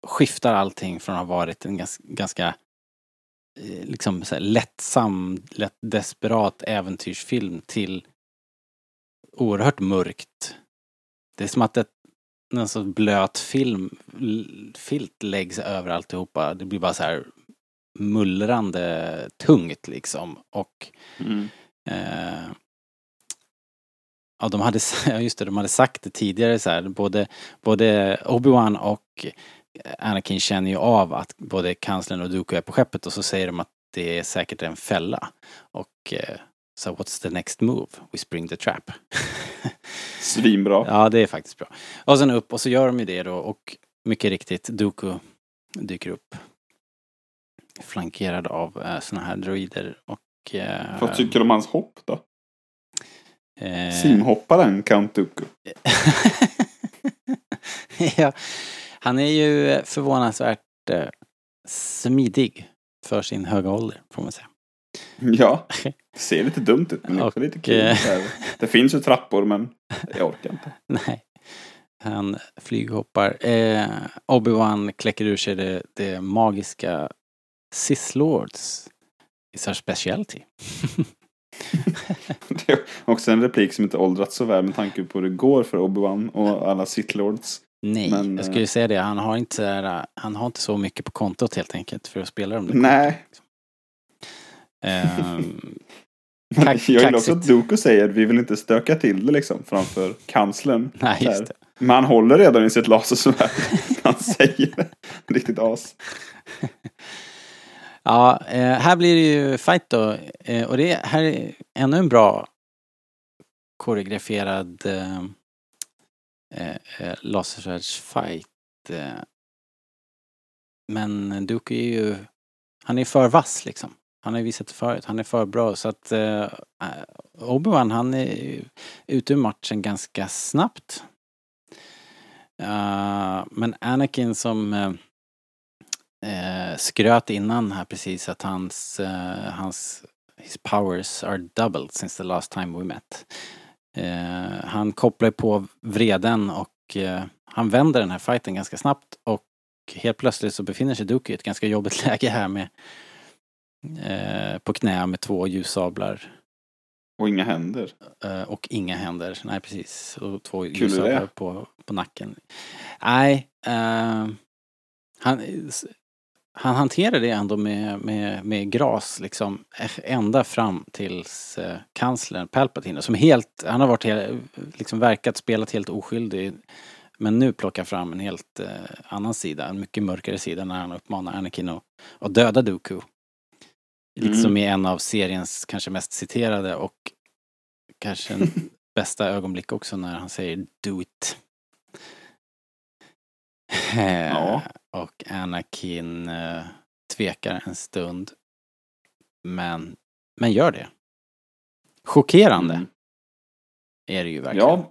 Speaker 1: skiftar allting från att ha varit en ganska, ganska liksom så här lättsam, lätt desperat äventyrsfilm till oerhört mörkt. Det är som att ett, en sån blöt film, filt läggs över alltihopa. Det blir bara så här mullrande tungt liksom. Och
Speaker 10: Mm.
Speaker 1: eh, ja, de hade, [LAUGHS] just det, de hade sagt det tidigare så här, både, både Obi-Wan och Anakin känner ju av att både kanslern och Dooku är på skeppet och så säger de att det är säkert en fälla. Och eh, så what's the next move? We spring the trap. [LAUGHS]
Speaker 10: Svinbra.
Speaker 1: Ja, det är faktiskt bra. Och sen upp och så gör de ju det då och mycket riktigt, Dooku dyker upp. Flankerad av eh, såna här droider och... Eh,
Speaker 10: Vad tycker du om hans hopp då?
Speaker 1: eh,
Speaker 10: Simhopparen Count Dooku. [LAUGHS]
Speaker 1: ja, han är ju förvånansvärt eh, smidig för sin höga ålder, får man säga.
Speaker 10: Ja, [LAUGHS] det ser lite dumt ut men också lite kul.
Speaker 1: eh.
Speaker 10: Det finns ju trappor men jag orkar inte. [LAUGHS]
Speaker 1: Nej. Han flyghoppar. Eh, Obi-Wan kläcker ur sig det, det magiska Sith Lords. Is our specialty. [LAUGHS]
Speaker 10: Det är också en replik som inte åldrats så väl med tanke på hur det går för Obi-Wan och alla Sith Lords.
Speaker 1: Nej,
Speaker 10: Men,
Speaker 1: jag
Speaker 10: eh,
Speaker 1: skulle säga det. Han har, inte, så här, han har inte så mycket på kontot helt enkelt för att spela de där
Speaker 10: Nej.
Speaker 1: Ehm,
Speaker 10: Men
Speaker 1: Kack-
Speaker 10: jag gillar också att Dooku säger vi vill inte stöka till det liksom framför kanslern. [LAUGHS]
Speaker 1: Nej, just det.
Speaker 10: Men han håller redan i sitt lasersvärd. [LAUGHS] Han säger det. Riktigt as. [LAUGHS]
Speaker 1: Ja, eh, här blir det ju fight då. Eh, och det är, här är ännu en bra koreograferad eh, eh, lasersvärdsfight. Men Duke är ju, han är för vass liksom. Han har ju visat det förut, han är för bra så att eh, Obi-Wan han är ute ur matchen ganska snabbt. Uh, men Anakin som eh, eh, skröt innan här precis att hans, eh, hans his powers are doubled since the last time we met. Eh, han kopplar på vreden och eh, han vänder den här fighten ganska snabbt och helt plötsligt så befinner sig Duke i ett ganska jobbigt [LAUGHS] läge här med eh, på knä med två ljussablar
Speaker 10: Och inga händer.
Speaker 1: eh, och inga händer. Nej precis. Och två
Speaker 10: är
Speaker 1: ljussablar på, på nacken. Nej, eh, han, han hanterar det ändå med, med, med gras liksom ända fram tills eh, kanslern Palpatine som helt, han har varit helt, liksom verkat, spelat helt oskyldig men nu plockar fram en helt eh, annan sida, en mycket mörkare sida när han uppmanar Anakin att, att döda Dooku. Lite
Speaker 10: Mm.
Speaker 1: som i en av seriens kanske mest citerade och kanske en [LAUGHS] bästa ögonblick också när han säger do it.
Speaker 10: Ja.
Speaker 1: Och Anakin eh, tvekar en stund. Men, men gör det. Chockerande
Speaker 10: Mm.
Speaker 1: är det ju verkligen.
Speaker 10: Ja,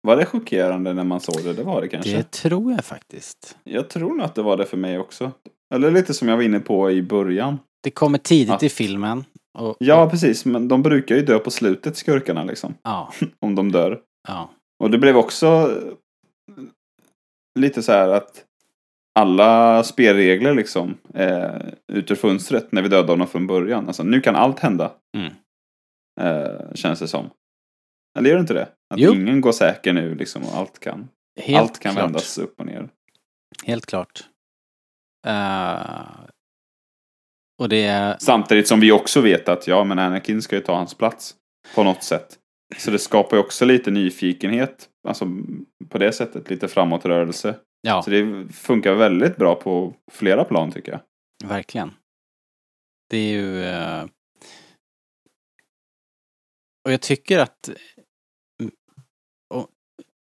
Speaker 10: var det chockerande när man såg det? Det var det kanske.
Speaker 1: det tror jag faktiskt.
Speaker 10: Jag tror nog att det var det för mig också. Eller lite som jag var inne på i början.
Speaker 1: Det kommer tidigt
Speaker 10: Att-
Speaker 1: i filmen. Och,
Speaker 10: Ja, precis. Men de brukar ju dö på slutet, skurkarna liksom.
Speaker 1: ja, [LAUGHS]
Speaker 10: Om de dör.
Speaker 1: ja.
Speaker 10: Och det blev också eh, lite så här att alla spelregler liksom eh, ut ur fönstret när vi dödade honom från början. Alltså nu kan allt hända.
Speaker 1: Mm.
Speaker 10: Eh, känns det som. Eller gör det inte det? Att
Speaker 1: Jo.
Speaker 10: ingen går säker nu liksom och allt kan,
Speaker 1: Helt
Speaker 10: allt kan
Speaker 1: klart.
Speaker 10: vändas upp och ner.
Speaker 1: Helt klart. Eh, och det är...
Speaker 10: Samtidigt som vi också vet att ja, men Anakin ska ju ta hans plats på något sätt. Så det skapar ju också lite nyfikenhet, alltså på det sättet, lite framåtrörelse.
Speaker 1: Ja,
Speaker 10: Så det funkar väldigt bra på flera plan tycker jag.
Speaker 1: verkligen. Det är ju... eh, och jag tycker att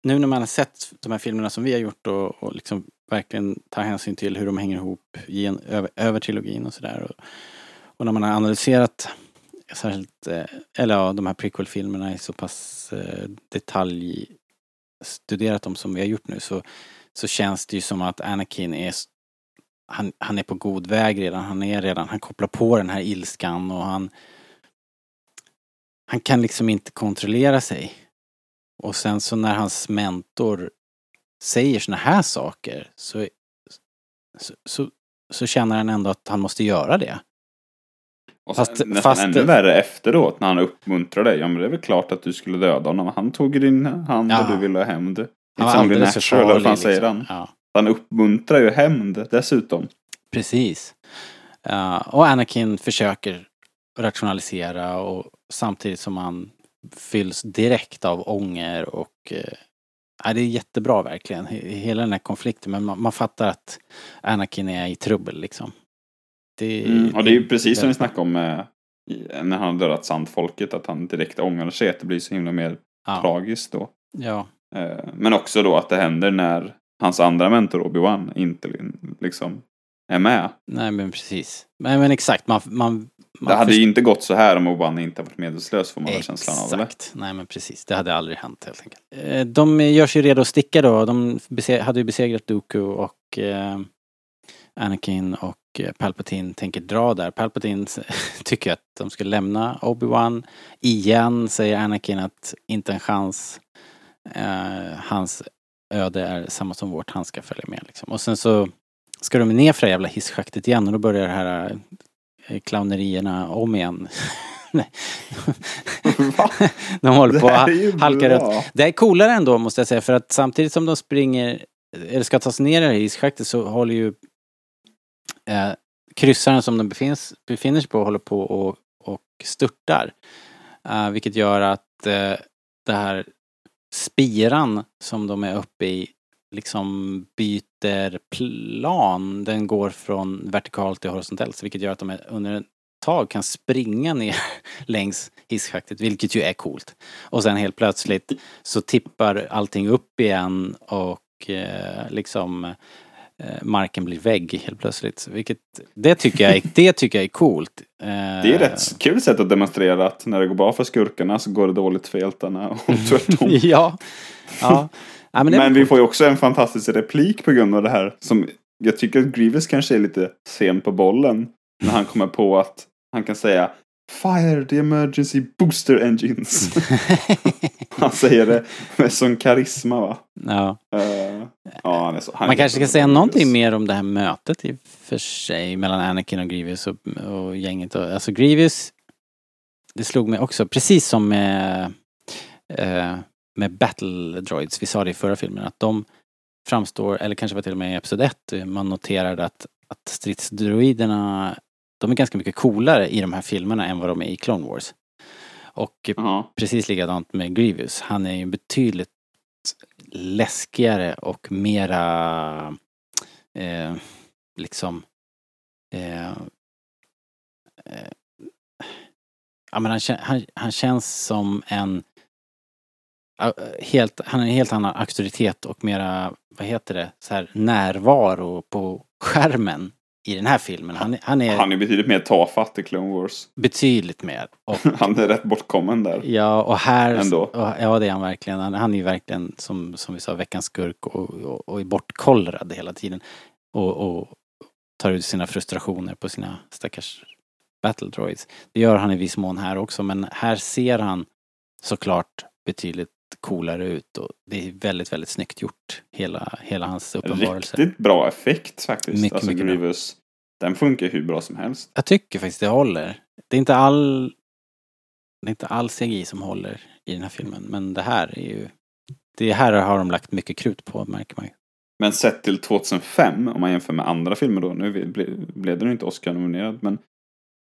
Speaker 1: nu när man har sett de här filmerna som vi har gjort och, och liksom verkligen tar hänsyn till hur de hänger ihop gen, över, över trilogin och sådär. Och, och när man har analyserat särskilt, eh, eller ja, de här prequel-filmerna är så pass eh, detaljstuderat dem som vi har gjort nu så, så känns det ju som att Anakin är han, han är på god väg redan, han är redan, han kopplar på den här ilskan och han han kan liksom inte kontrollera sig. Och sen så när hans mentor säger såna här saker så, så, så, så känner han ändå att han måste göra det.
Speaker 10: Och sen,
Speaker 1: Fast-
Speaker 10: nästan
Speaker 1: fast-
Speaker 10: ännu värre efteråt när han uppmuntrar dig. Ja men det är väl klart att du skulle döda honom. Han tog din hand
Speaker 1: Ja.
Speaker 10: och du ville ha hämnd.
Speaker 1: Han var
Speaker 10: It's only
Speaker 1: alldeles för
Speaker 10: natural, eller vad fan
Speaker 1: farlig,
Speaker 10: säger
Speaker 1: liksom.
Speaker 10: han?
Speaker 1: Ja.
Speaker 10: Han uppmuntrar ju hämnd dessutom.
Speaker 1: Precis. Ja, och Anakin försöker rationalisera och samtidigt som han fylls direkt av ånger och eh, ja, det är jättebra verkligen. He- Hela den här konflikten men man, man fattar att Anakin är i trubbel liksom. Det,
Speaker 10: Mm, och det är ju precis som vi snackade om i- när han har dödat sandfolket. Att han direkt ångrar sig. Att det blir så himla mer
Speaker 1: Ja.
Speaker 10: tragiskt då.
Speaker 1: Ja,
Speaker 10: Eh, Men också då att det händer när hans andra mentor Obi-Wan inte liksom är med.
Speaker 1: nej men precis. Men, men exakt, man, man, man
Speaker 10: Det hade
Speaker 1: först-
Speaker 10: ju inte gått så här om Obi-Wan inte varit medvetslös får man väl känslan av.
Speaker 1: Exakt, nej men precis. Det hade aldrig hänt helt enkelt. Eh, De gör sig redo att sticka då. De hade ju besegrat Dooku och eh, Anakin och eh, Palpatine tänker dra där. Palpatine [LAUGHS] tycker att de ska lämna Obi-Wan. Igen säger Anakin att inte en chans. Eh, hans öde är samma som vårt, han ska följa med liksom. Och sen så ska de ner för det jävla hisschaktet igen och då börjar det här eh, clownerierna om igen. [LAUGHS] De håller på att halka runt. Det är coolare ändå måste jag säga för att samtidigt som de springer eller ska ta sig ner i det här isschaktet så håller ju eh, kryssaren som de befinns, befinner sig på håller på och, och störtar. Eh, vilket gör att eh, det här spiran som de är uppe i liksom byter plan. Den går från vertikalt till horisontellt vilket gör att de under ett tag kan springa ner [LAUGHS] längs hisschaktet vilket ju är coolt. Och sen helt plötsligt så tippar allting upp igen och eh, liksom eh, marken blir vägg helt plötsligt. Vilket, det tycker jag är, [LAUGHS] det tycker jag är coolt. Eh,
Speaker 10: Det är ett kul sätt att demonstrera att när det går bra för skurkarna så går det dåligt för hjältarna och [LAUGHS] tvärtom.
Speaker 1: ja. ja. Ja men
Speaker 10: Men vi får ju också en fantastisk replik på grund av det här. Som jag tycker att Grievous kanske är lite sen på bollen. När han kommer på att han kan säga Fire the emergency booster engines. [LAUGHS] han säger det med sån karisma va.
Speaker 1: ja.
Speaker 10: Eh, ja, så,
Speaker 1: Man kanske ska säga
Speaker 10: Grievous.
Speaker 1: någonting mer om det här mötet i för sig mellan Anakin och Grievous och, och gänget. Och, alltså Grievous, det slog mig också, precis som med, eh, med Battle Droids, vi sa det i förra filmen, att de framstår, eller kanske var till och med i Episod 1, man noterade att, att stridsdroiderna, de är ganska mycket coolare i de här filmerna än vad de är i Clone Wars. Och
Speaker 10: Ja.
Speaker 1: precis likadant med Grievous. Han är ju betydligt läskigare och mera eh, liksom eh, eh, ja men han, han, han känns som en helt, han har en helt annan auktoritet och mera, vad heter det, så här närvaro på skärmen i den här filmen. Han, är- han är
Speaker 10: Han är betydligt mer tafatt i Clone Wars.
Speaker 1: betydligt mer. Och [LAUGHS]
Speaker 10: Han är rätt bortkommen där.
Speaker 1: Ja, och här...
Speaker 10: Ändå.
Speaker 1: Och, ja, det är han verkligen. Han, han är ju verkligen, som, som vi sa, veckans skurk och, och, och är bortkollrad hela tiden. Och, och tar ut sina frustrationer på sina stackars battle droids. Det gör han i viss mån här också, men här ser han såklart betydligt coolare ut och det är väldigt, väldigt snyggt gjort. Hela, hela hans uppenbarelse.
Speaker 10: Riktigt bra effekt faktiskt.
Speaker 1: Mycket,
Speaker 10: alltså
Speaker 1: mycket.
Speaker 10: Grievous. Den funkar hur bra som helst.
Speaker 1: Jag tycker faktiskt det håller. Det är inte all... Det är inte all CGI som håller i den här filmen, men det här är ju... Det här har de lagt mycket krut på, märker man ju.
Speaker 10: Men sett till 2005, om man jämför med andra filmer då. Nu ble- blev den inte Oscar-nominerad, men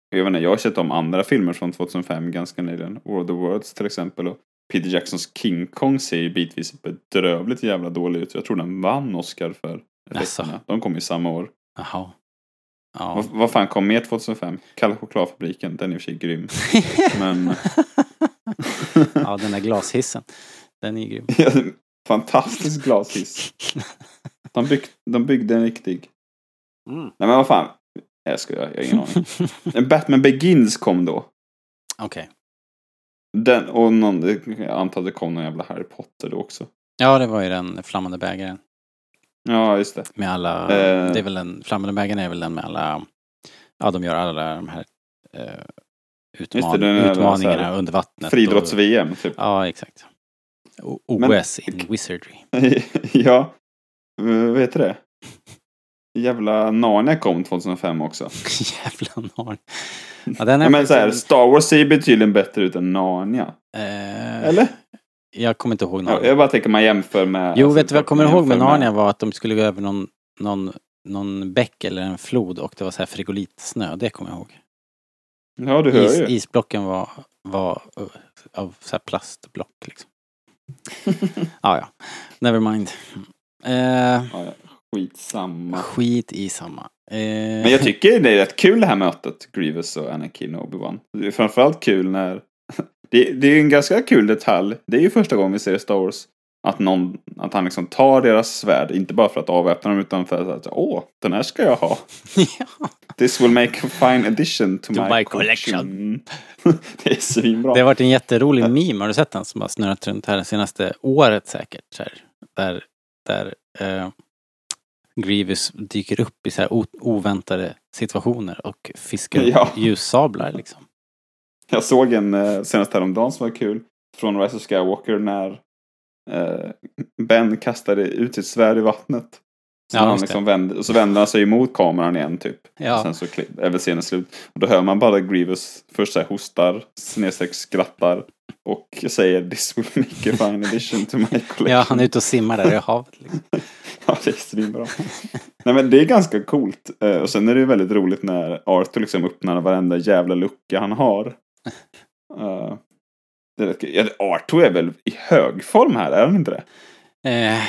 Speaker 10: jag vet inte, jag har sett om andra filmer från 2005 ganska nyligen. War of the Worlds till exempel. Och Peter Jacksons King Kong ser ju bitvis bedrövligt jävla dålig ut. Jag tror den vann Oscar för effekterna. De kom ju samma år.
Speaker 1: Jaha. Ja.
Speaker 10: Vad, vad fan kom mer 2005? Kalla chokladfabriken, den är i och för sig grym. [LAUGHS] Men
Speaker 1: ja, den där glashissen. Den är ju grym. [LAUGHS]
Speaker 10: Ja, Fantastisk glashiss. De, bygg, de byggde en riktig.
Speaker 1: Mm.
Speaker 10: Nej men vad fan. Jag skojar, jag har ingen aning. Batman Begins kom då.
Speaker 1: Okej.
Speaker 10: Den, och någon, jag antar att det kom någon jävla Harry Potter då också.
Speaker 1: Ja, det var ju den flammande bägaren.
Speaker 10: Ja, just det.
Speaker 1: Med alla,
Speaker 10: Eh.
Speaker 1: det är väl den, flammande bägaren är väl den med alla, ja de gör alla de här eh, utman,
Speaker 10: det,
Speaker 1: utmaningarna
Speaker 10: här
Speaker 1: under vattnet.
Speaker 10: Friidrotts-VM, typ.
Speaker 1: Ja, exakt. O-
Speaker 10: Men-
Speaker 1: OS in wizardry. [LAUGHS]
Speaker 10: ja, vad heter det? Jävla Narnia kom 2005 också. [LAUGHS]
Speaker 1: Jävla narn. Ja, den är
Speaker 10: Ja, men så här, Star Wars ser betydligt bättre ut än Narnia.
Speaker 1: eh,
Speaker 10: Eller?
Speaker 1: Jag kommer inte ihåg
Speaker 10: Ja,
Speaker 1: Narnia.
Speaker 10: jag bara tänker man jämför med...
Speaker 1: Jo,
Speaker 10: alltså,
Speaker 1: vet du vad jag kommer ihåg med Narnia var att de skulle gå över någon, någon, någon bäck eller en flod och det var så här frigolitsnö. Det kommer jag ihåg.
Speaker 10: Ja, du hör
Speaker 1: Is,
Speaker 10: ju.
Speaker 1: isblocken var, var uh, av så här plastblock liksom. [LAUGHS] ja, ja. Never mind. Eh,
Speaker 10: Ja, ja. Skitsamma.
Speaker 1: skit i samma. Eh,
Speaker 10: Men jag tycker det är rätt kul det här mötet, Grievous och Anakin och Obi-Wan. Det är framförallt kul när... [LAUGHS] Det, det är en ganska kul detalj. Det är ju första gången vi ser Star Wars att, någon, att han liksom tar deras svärd, inte bara för att avväpna dem utan för att åh, den här ska jag ha. [LAUGHS]
Speaker 1: ja.
Speaker 10: This will make a fine addition to,
Speaker 1: To
Speaker 10: my,
Speaker 1: my
Speaker 10: collection. [LAUGHS] det är svinbra.
Speaker 1: Det har varit en jätterolig meme, har du sett den som har snurrat runt här det senaste året säkert? Där där eh, Grievous dyker upp i så här oväntade situationer och fiskar [LAUGHS]
Speaker 10: Ja.
Speaker 1: ljussablar liksom.
Speaker 10: Jag såg en eh, senast häromdagen som var kul. Från Rise of Skywalker när eh, Ben kastade ut sitt svärd i vattnet. Så,
Speaker 1: Ja,
Speaker 10: han liksom vände, och så vände han sig emot kameran igen typ.
Speaker 1: Ja.
Speaker 10: Och sen så är väl scenen slut. Och då hör man bara Grievous först så här hostar, snedstreck skrattar. Och säger This will make a fine addition to my collection. [LAUGHS]
Speaker 1: Ja, han är ute och simmar där i havet. Liksom. [LAUGHS]
Speaker 10: Ja, det är svinbra. Nej men det är ganska coolt. Eh, Och sen är det ju väldigt roligt när Arthur liksom öppnar varenda jävla lucka han har. [LAUGHS] Eh, ja, Arthur är väl i hög form här, är han inte det?
Speaker 1: Eh,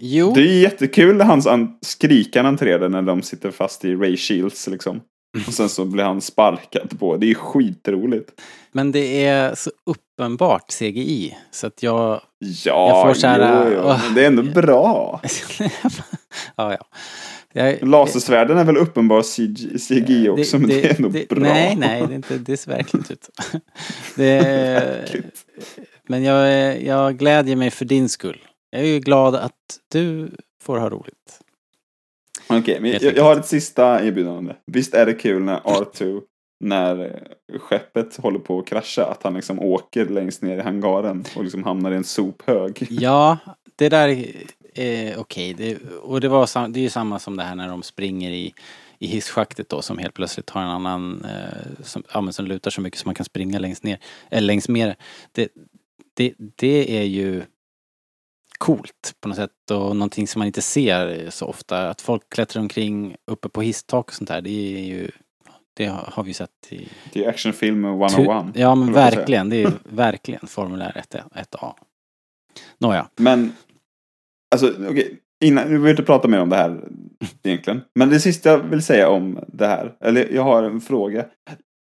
Speaker 1: jo,
Speaker 10: Det är jättekul hans an- skrikan han träder när de sitter fast i Ray Shields liksom. Och sen så blir han sparkad på. Det är skitroligt.
Speaker 1: men det är så uppenbart CGI. Så att jag...
Speaker 10: Ja,
Speaker 1: Jag får så här,
Speaker 10: jo, jo, men det är ändå bra. [LAUGHS]
Speaker 1: ja, ja. Jag,
Speaker 10: Lasersvärden är väl uppenbar CG, CGI också, men det, är ändå bra.
Speaker 1: Nej, nej, det, är inte, det ser verkligt ut. det, [LAUGHS]
Speaker 10: Verkligt.
Speaker 1: men jag, jag glädjer mig för din skull. Jag är ju glad att du får ha roligt.
Speaker 10: Okej, men
Speaker 1: Helt
Speaker 10: jag, jag har ett sista erbjudande. Visst är det kul när R2, när eh, skeppet håller på att krascha, att han liksom åker längst ner i hangaren och liksom hamnar i en sophög. [LAUGHS]
Speaker 1: Ja, det där är eh, okej. Det, och det, var det är ju samma som det här när de springer i, i hisschaktet då som helt plötsligt har en annan eh, som, ja, men som lutar så mycket som man kan springa längst ner. Eller längs med det. det. Det, det är ju coolt på något sätt och någonting som man inte ser så ofta. Att folk klättrar omkring uppe på hisstak och sånt där. Det är ju det har vi ju sett i...
Speaker 10: Det är actionfilm 101.
Speaker 1: Tu- Ja men verkligen. Det är [LAUGHS] verkligen formulär 1, 1A. Nåja.
Speaker 10: Men, alltså okej, innan, vi behöver inte prata mer om det här egentligen. Men det sista jag vill säga om det här, eller jag har en fråga.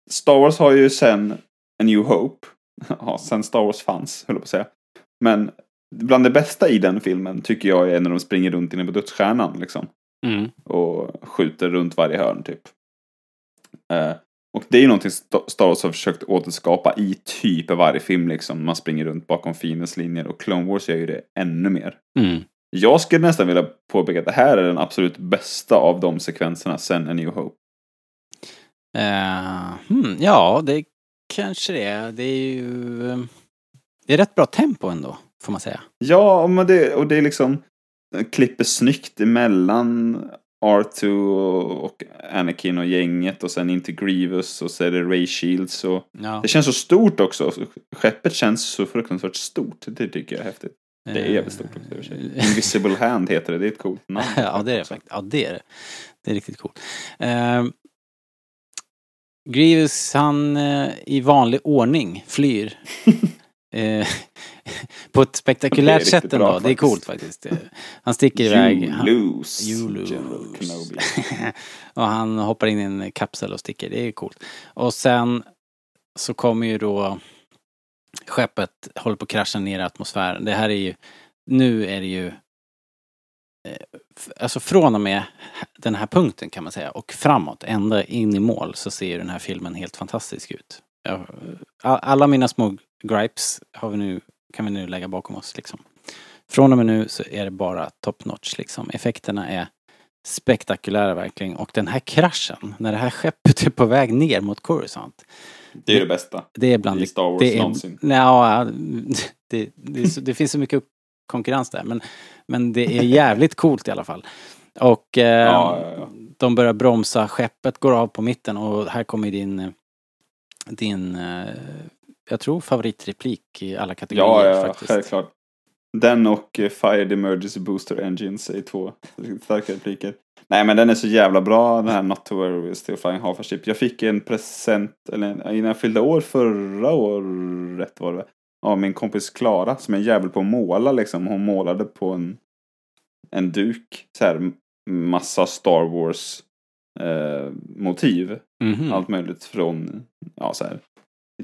Speaker 10: Star Wars har ju sen A New Hope, [LAUGHS] ja, sen Star Wars fanns, höll jag på att säga. Men bland det bästa i den filmen tycker jag är när de springer runt inne på dödsstjärnan liksom.
Speaker 1: Mm.
Speaker 10: Och skjuter runt varje hörn typ. Eh, och det är ju någonting Sta- Star Wars har försökt återskapa i typ varje film liksom. Man springer runt bakom fiendens linjer och Clone Wars gör ju det ännu mer.
Speaker 1: Mm.
Speaker 10: Jag skulle nästan vilja påpeka att det här är den absolut bästa av de sekvenserna sen A New Hope.
Speaker 1: Eh, hmm, ja, det kanske det är. Det är ju... eh, Det är rätt bra tempo ändå, får man säga.
Speaker 10: Ja, men det, och det är liksom den klipper snyggt emellan R2 och, Anakin och gänget och sen in till Grievous och så är det Ray Shields och
Speaker 1: Ja.
Speaker 10: det känns så stort också. Skeppet känns så fruktansvärt stort. Det tycker jag är häftigt. Det är jävligt stort också i och för sig. Invisible Hand heter det, det är ett coolt namn. [LAUGHS]
Speaker 1: ja, det är det faktiskt. Ja, det är det. Det är riktigt coolt. Eh, Grievous, han eh, i vanlig ordning flyr. [LAUGHS] eh, [LAUGHS] på ett spektakulärt sätt ändå.
Speaker 10: bra
Speaker 1: det är coolt faktiskt. Eh, Han sticker iväg.
Speaker 10: You
Speaker 1: Han,
Speaker 10: lose,
Speaker 1: You lose. [LAUGHS] Och han hoppar in i en kapsel och sticker. Det är coolt. Och sen så kommer ju då skeppet håller på att krascha ner i atmosfären. Det här är ju, nu är det ju eh, Alltså från och med den här punkten kan man säga och framåt, ända in i mål så ser ju den här filmen helt fantastisk ut. alla mina små gripes har vi nu, kan vi nu lägga bakom oss liksom. Från och med nu så är det bara top notch liksom. Effekterna är spektakulära verkligen. Och den här kraschen, när det här skeppet är på väg ner mot Coruscant.
Speaker 10: Det är det bästa.
Speaker 1: Det är bland
Speaker 10: I Star Wars
Speaker 1: det är,
Speaker 10: någonsin.
Speaker 1: Ja, det, det, det finns så mycket konkurrens där. Men, men det är jävligt coolt i alla fall. Och eh,
Speaker 10: Ja, ja, ja.
Speaker 1: de börjar bromsa, skeppet går av på mitten och här kommer din, din eh, jag tror favoritreplik i alla kategorier
Speaker 10: Ja, ja,
Speaker 1: faktiskt.
Speaker 10: självklart. Den och eh, Fire the Emergency Booster Engines är två starka repliker. Nej men den är så jävla bra den här Not to worry, still flying half a ship. Jag fick en present, eller innan jag fyllde år förra året var det av min kompis Klara som är en jävel på att måla liksom. Hon målade på en, en duk, så här massa Star Wars eh, motiv.
Speaker 1: Mhm.
Speaker 10: Allt möjligt från, ja så här,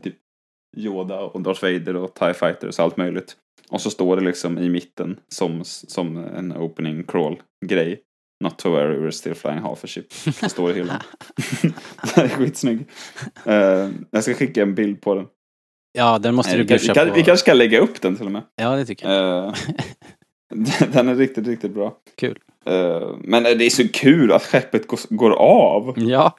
Speaker 10: typ Yoda och Darth Vader och TIE Fighters, allt möjligt. Och så står det liksom i mitten som, som en opening crawl-grej. Not to worry, we're still flying half a ship. Det står i hyllan. [LAUGHS] det är skitsnygg. Uh, jag ska skicka en bild på den.
Speaker 1: Ja, den måste
Speaker 10: Nej,
Speaker 1: du
Speaker 10: kan,
Speaker 1: bjussa
Speaker 10: vi, kan,
Speaker 1: på.
Speaker 10: vi kanske ska lägga upp den till och med.
Speaker 1: Ja, det tycker jag.
Speaker 10: Eh, [LAUGHS] den är riktigt, riktigt bra.
Speaker 1: Kul.
Speaker 10: Eh, men det är så kul att skeppet går, går av.
Speaker 1: Ja.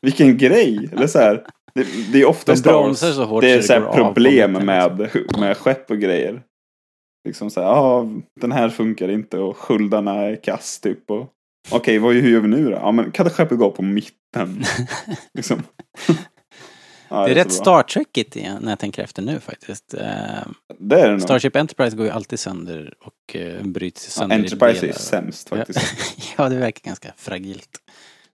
Speaker 10: Vilken grej! Eller så här, det, det är ofta Star Wars-
Speaker 1: så hårt
Speaker 10: Det är
Speaker 1: så
Speaker 10: så problem med, med skepp och grejer. Liksom så här, ja, den här funkar inte och sköldarna är kass typ. Och, Okej, vad, hur gör vi nu då? Ja, men kan det skeppet gå på mitten? [LAUGHS] liksom. [LAUGHS] Ja,
Speaker 1: det är rätt
Speaker 10: så bra.
Speaker 1: Star Trekigt när jag tänker efter nu faktiskt. Eh,
Speaker 10: Det är det nog.
Speaker 1: Starship Enterprise går ju alltid sönder och eh, bryts sönder i
Speaker 10: Enterprise är
Speaker 1: delar.
Speaker 10: ju sämst faktiskt. [LAUGHS]
Speaker 1: ja, det verkar ganska fragilt.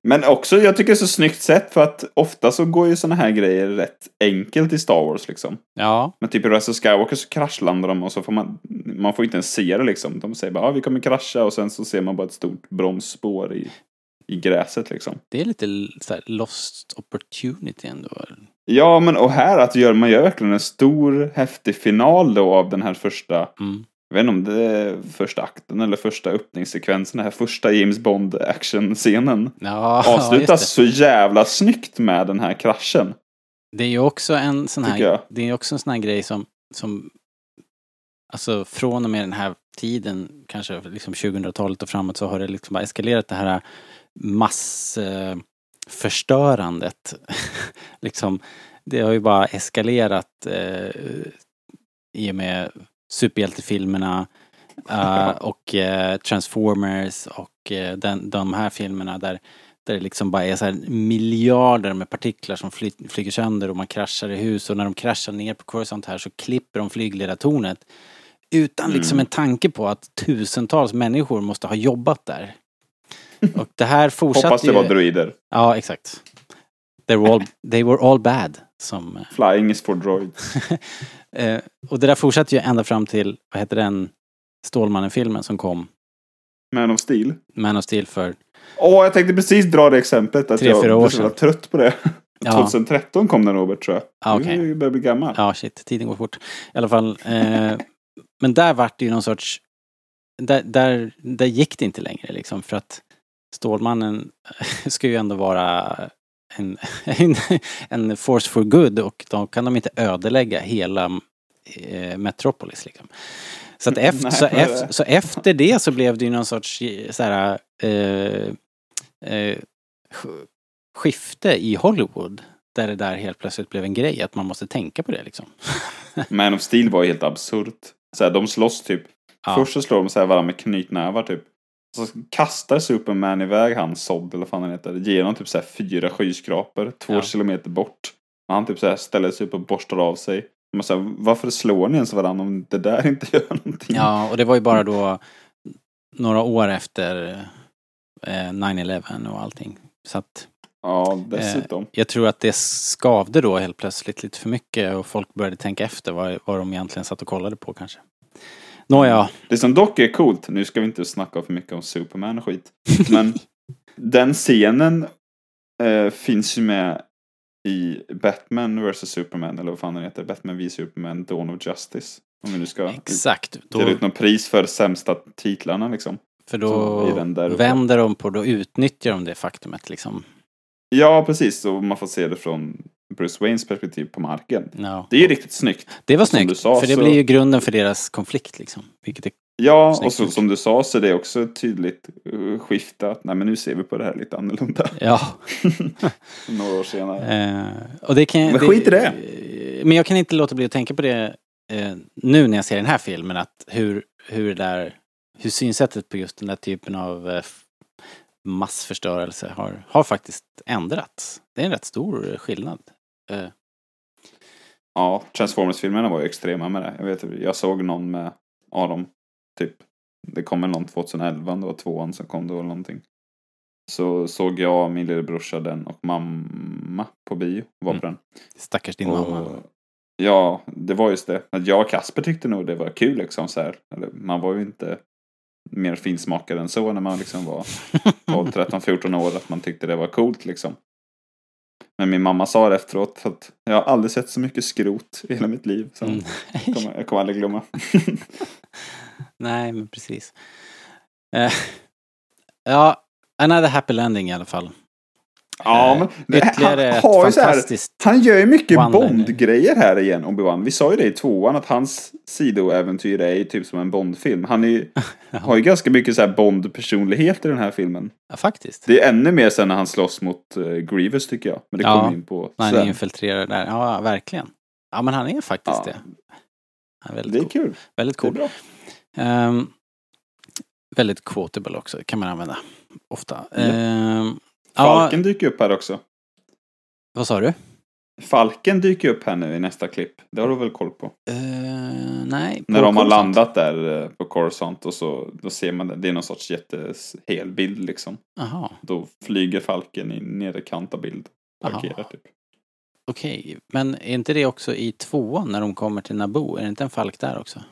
Speaker 10: Men också, jag tycker det är så snyggt sätt för att ofta så går ju såna här grejer rätt enkelt i Star Wars liksom.
Speaker 1: Ja,
Speaker 10: Men typ i Rise of Skywalker så kraschlandar de och så får man, man får inte ens se det liksom. De säger bara, ja vi kommer krascha och sen så ser man bara ett stort bromsspår i, i gräset liksom.
Speaker 1: det är lite så här, lost opportunity ändå.
Speaker 10: Ja, men och här att gör, man gör verkligen en stor häftig final då av den här första,
Speaker 1: Mm.
Speaker 10: Jag vet inte om det är första akten eller första öppningssekvensen, den här första James Bond actionscenen.
Speaker 1: Ja,
Speaker 10: Avslutas så jävla snyggt med den här kraschen.
Speaker 1: Det är ju också en sån här, det är också en sån här grej som, som alltså från och med den här tiden, kanske liksom 2000-talet och framåt så har det liksom bara eskalerat det här massförstörandet. [LAUGHS] liksom, det har ju bara eskalerat eh, i och med superhjältefilmerna eh, och eh, Transformers och eh, den, de här filmerna där där det liksom bara är så miljarder med partiklar som fly, flyger sönder och man kraschar i hus och när de kraschar ner på Coruscant här så klipper de flygledartornet utan liksom
Speaker 10: Mm.
Speaker 1: en tanke på att tusentals människor måste ha jobbat där. Och det här [LAUGHS] fortsatte
Speaker 10: Hoppas det var droider.
Speaker 1: Ja, exakt. They were all, they were all bad. Som,
Speaker 10: Flying is for droids. [LAUGHS]
Speaker 1: eh, och det där fortsatte ju ända fram till, vad heter den, Stålmannen-filmen som kom,
Speaker 10: Man of Steel.
Speaker 1: Man of Steel för,
Speaker 10: Åh, jag tänkte precis dra det exemplet. Att
Speaker 1: Tre,
Speaker 10: jag
Speaker 1: fyra år sedan.
Speaker 10: trött på det. [LAUGHS]
Speaker 1: Ja.
Speaker 10: 2013 kom den Robert tror jag.
Speaker 1: Ja, okej.
Speaker 10: Du börjar bli gammal.
Speaker 1: ja shit, tiden går fort. I alla fall, eh, [LAUGHS] men där vart det ju någon sorts, där, där, där gick det inte längre liksom för att Stålmannen [LAUGHS] ska ju ändå vara en, en, en force for good och då kan de inte ödelägga hela eh, Metropolis liksom. Så, att efter, [LAUGHS]
Speaker 10: Nej,
Speaker 1: så, efter, så efter det så blev det ju någon sorts eh, så här, eh, eh, sk- skifte i Hollywood. Där det där helt plötsligt blev en grej, att man måste tänka på det liksom. [LAUGHS]
Speaker 10: Man of Steel var helt absurt. Så här, de slåss typ.
Speaker 1: Ja.
Speaker 10: Först så slår de så här varandra med knytnävar typ. Så kastar Superman iväg han Sod eller vad fan han heter. Genom typ så fyra skyskrapor. Två
Speaker 1: Ja.
Speaker 10: kilometer bort. Och han typ så ställer sig upp och borstar av sig. Man så här, varför slår ni ens varandra om det där [LAUGHS] inte gör någonting?
Speaker 1: Ja, och det var ju bara då några år efter eh, 9-11 och allting. Så att
Speaker 10: Ja, dessutom.
Speaker 1: eh, jag tror att det skavde då helt plötsligt lite för mycket och folk började tänka efter vad, vad de egentligen satt och kollade på kanske. Nåja,
Speaker 10: Det som dock är coolt, nu ska vi inte snacka för mycket om Superman och skit. Men [LAUGHS] den scenen eh, finns ju med i Batman vs Superman, eller vad fan den heter. Batman v Superman, Dawn of Justice. Om vi nu ska
Speaker 1: exakt. Då,
Speaker 10: dela ut något pris för sämsta titlarna liksom.
Speaker 1: för då vänder de på, då utnyttjar de det faktumet liksom.
Speaker 10: Ja, precis. Och man får se det från Bruce Waynes perspektiv på marken.
Speaker 1: Ja.
Speaker 10: Det är ju riktigt snyggt.
Speaker 1: Det var snyggt,
Speaker 10: sa
Speaker 1: för det blir ju grunden för deras konflikt liksom. Vilket är,
Speaker 10: Ja,
Speaker 1: Snyggt
Speaker 10: och så, som du sa så är det också ett tydligt uh, skifte att nej men nu ser vi på det här lite annorlunda.
Speaker 1: ja. [LAUGHS]
Speaker 10: Några år senare.
Speaker 1: Eh, och det kan,
Speaker 10: Men skit i det.
Speaker 1: Men jag kan inte låta bli att tänka på det eh, nu när jag ser den här filmen, att hur, hur det där, hur synsättet på just den där typen av f- massförstörelse har, har faktiskt ändrats. Det är en rätt stor skillnad. Eh,
Speaker 10: Ja, Transformers-filmerna var ju extrema med det. Jag vet, jag såg någon med, de, typ, det kom väl någon 2011, det var tvåan som kom då eller någonting. Så såg jag, min lillebrorsa den och mamma på bio, var på den.
Speaker 1: stackars din
Speaker 10: Och-
Speaker 1: mamma.
Speaker 10: Ja, det var just det. Att jag och Kasper tyckte nog det var kul liksom så här. Man var ju inte mer finsmakad än så när man liksom var 12, 13, 14 år. Att man tyckte det var coolt liksom. Men min mamma sa det efteråt att jag har aldrig sett så mycket skrot i hela mitt liv. Så
Speaker 1: Mm.
Speaker 10: kommer, jag kommer aldrig glömma. [LAUGHS]
Speaker 1: Nej, men precis. Eh, [LAUGHS] ja, another happy landing i alla fall.
Speaker 10: Ja,
Speaker 1: Eh,
Speaker 10: men det, han, har ju så här, han gör ju mycket. Bond-grejer här igen, Obi-Wan. Vi sa ju det i tvåan, att hans sidoäventyr är ju typ som en Bond-film. Han är [LAUGHS] har ju ganska mycket så här Bond-personlighet i den här filmen.
Speaker 1: Ja, faktiskt.
Speaker 10: Det är ännu mer sen när han slåss mot uh, Grievous tycker jag. Men det
Speaker 1: Ja,
Speaker 10: kommer in på
Speaker 1: när han
Speaker 10: sen.
Speaker 1: infiltrerar där. Ja, verkligen. Ja, men han är faktiskt
Speaker 10: Ja.
Speaker 1: det. Han är väldigt
Speaker 10: Det är
Speaker 1: cool.
Speaker 10: kul.
Speaker 1: Väldigt
Speaker 10: Det är
Speaker 1: cool.
Speaker 10: bra.
Speaker 1: Ehm, väldigt quotable också, kan man använda ofta. Ja,
Speaker 10: Falken dyker upp här också.
Speaker 1: vad sa du?
Speaker 10: Falken dyker upp här nu i nästa klipp. Det har du väl koll på?
Speaker 1: Eh, nej.
Speaker 10: När
Speaker 1: på
Speaker 10: de har
Speaker 1: Coruscant.
Speaker 10: landat där eh, på Coruscant och så då ser man det. Det är någon sorts jättehel bild liksom.
Speaker 1: Jaha,
Speaker 10: Då flyger falken i nederkanta bild. Parkerar
Speaker 1: Aha.
Speaker 10: typ.
Speaker 1: okej. Men är inte det också i tvåan när de kommer till Naboo? Är det inte en falk där också?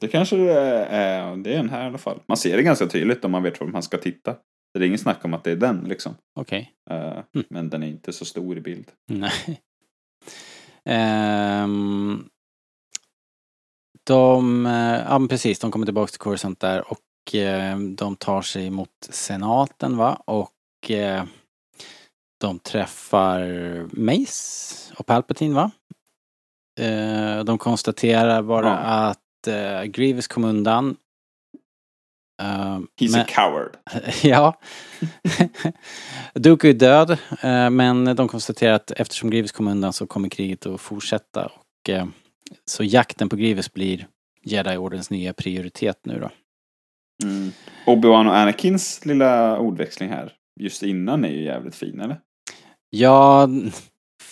Speaker 10: Det kanske det är, det är en här i alla fall. Man ser det ganska tydligt om man vet var man ska titta. Det är ingen snack om att det är den liksom.
Speaker 1: Okej.
Speaker 10: Eh, Men den är inte så stor i bild.
Speaker 1: Nej. Ehm, de, eh, ja men precis, de kommer tillbaka till Coruscant där och eh, de tar sig mot senaten va och de träffar Mace och Palpatine va? De konstaterar bara
Speaker 10: Ja.
Speaker 1: att Grievous kom undan. Eh,
Speaker 10: He's
Speaker 1: men-
Speaker 10: a coward. [LAUGHS]
Speaker 1: ja. Dooku är död, eh, men de konstaterar att eftersom Grievous kom undan så kommer kriget att fortsätta. Och, eh, så jakten på Grievous blir Jedi-ordens nya prioritet nu då.
Speaker 10: Mm. Obi-Wan och Anakins lilla ordväxling här. Just innan är ju jävligt fin eller?
Speaker 1: Ja,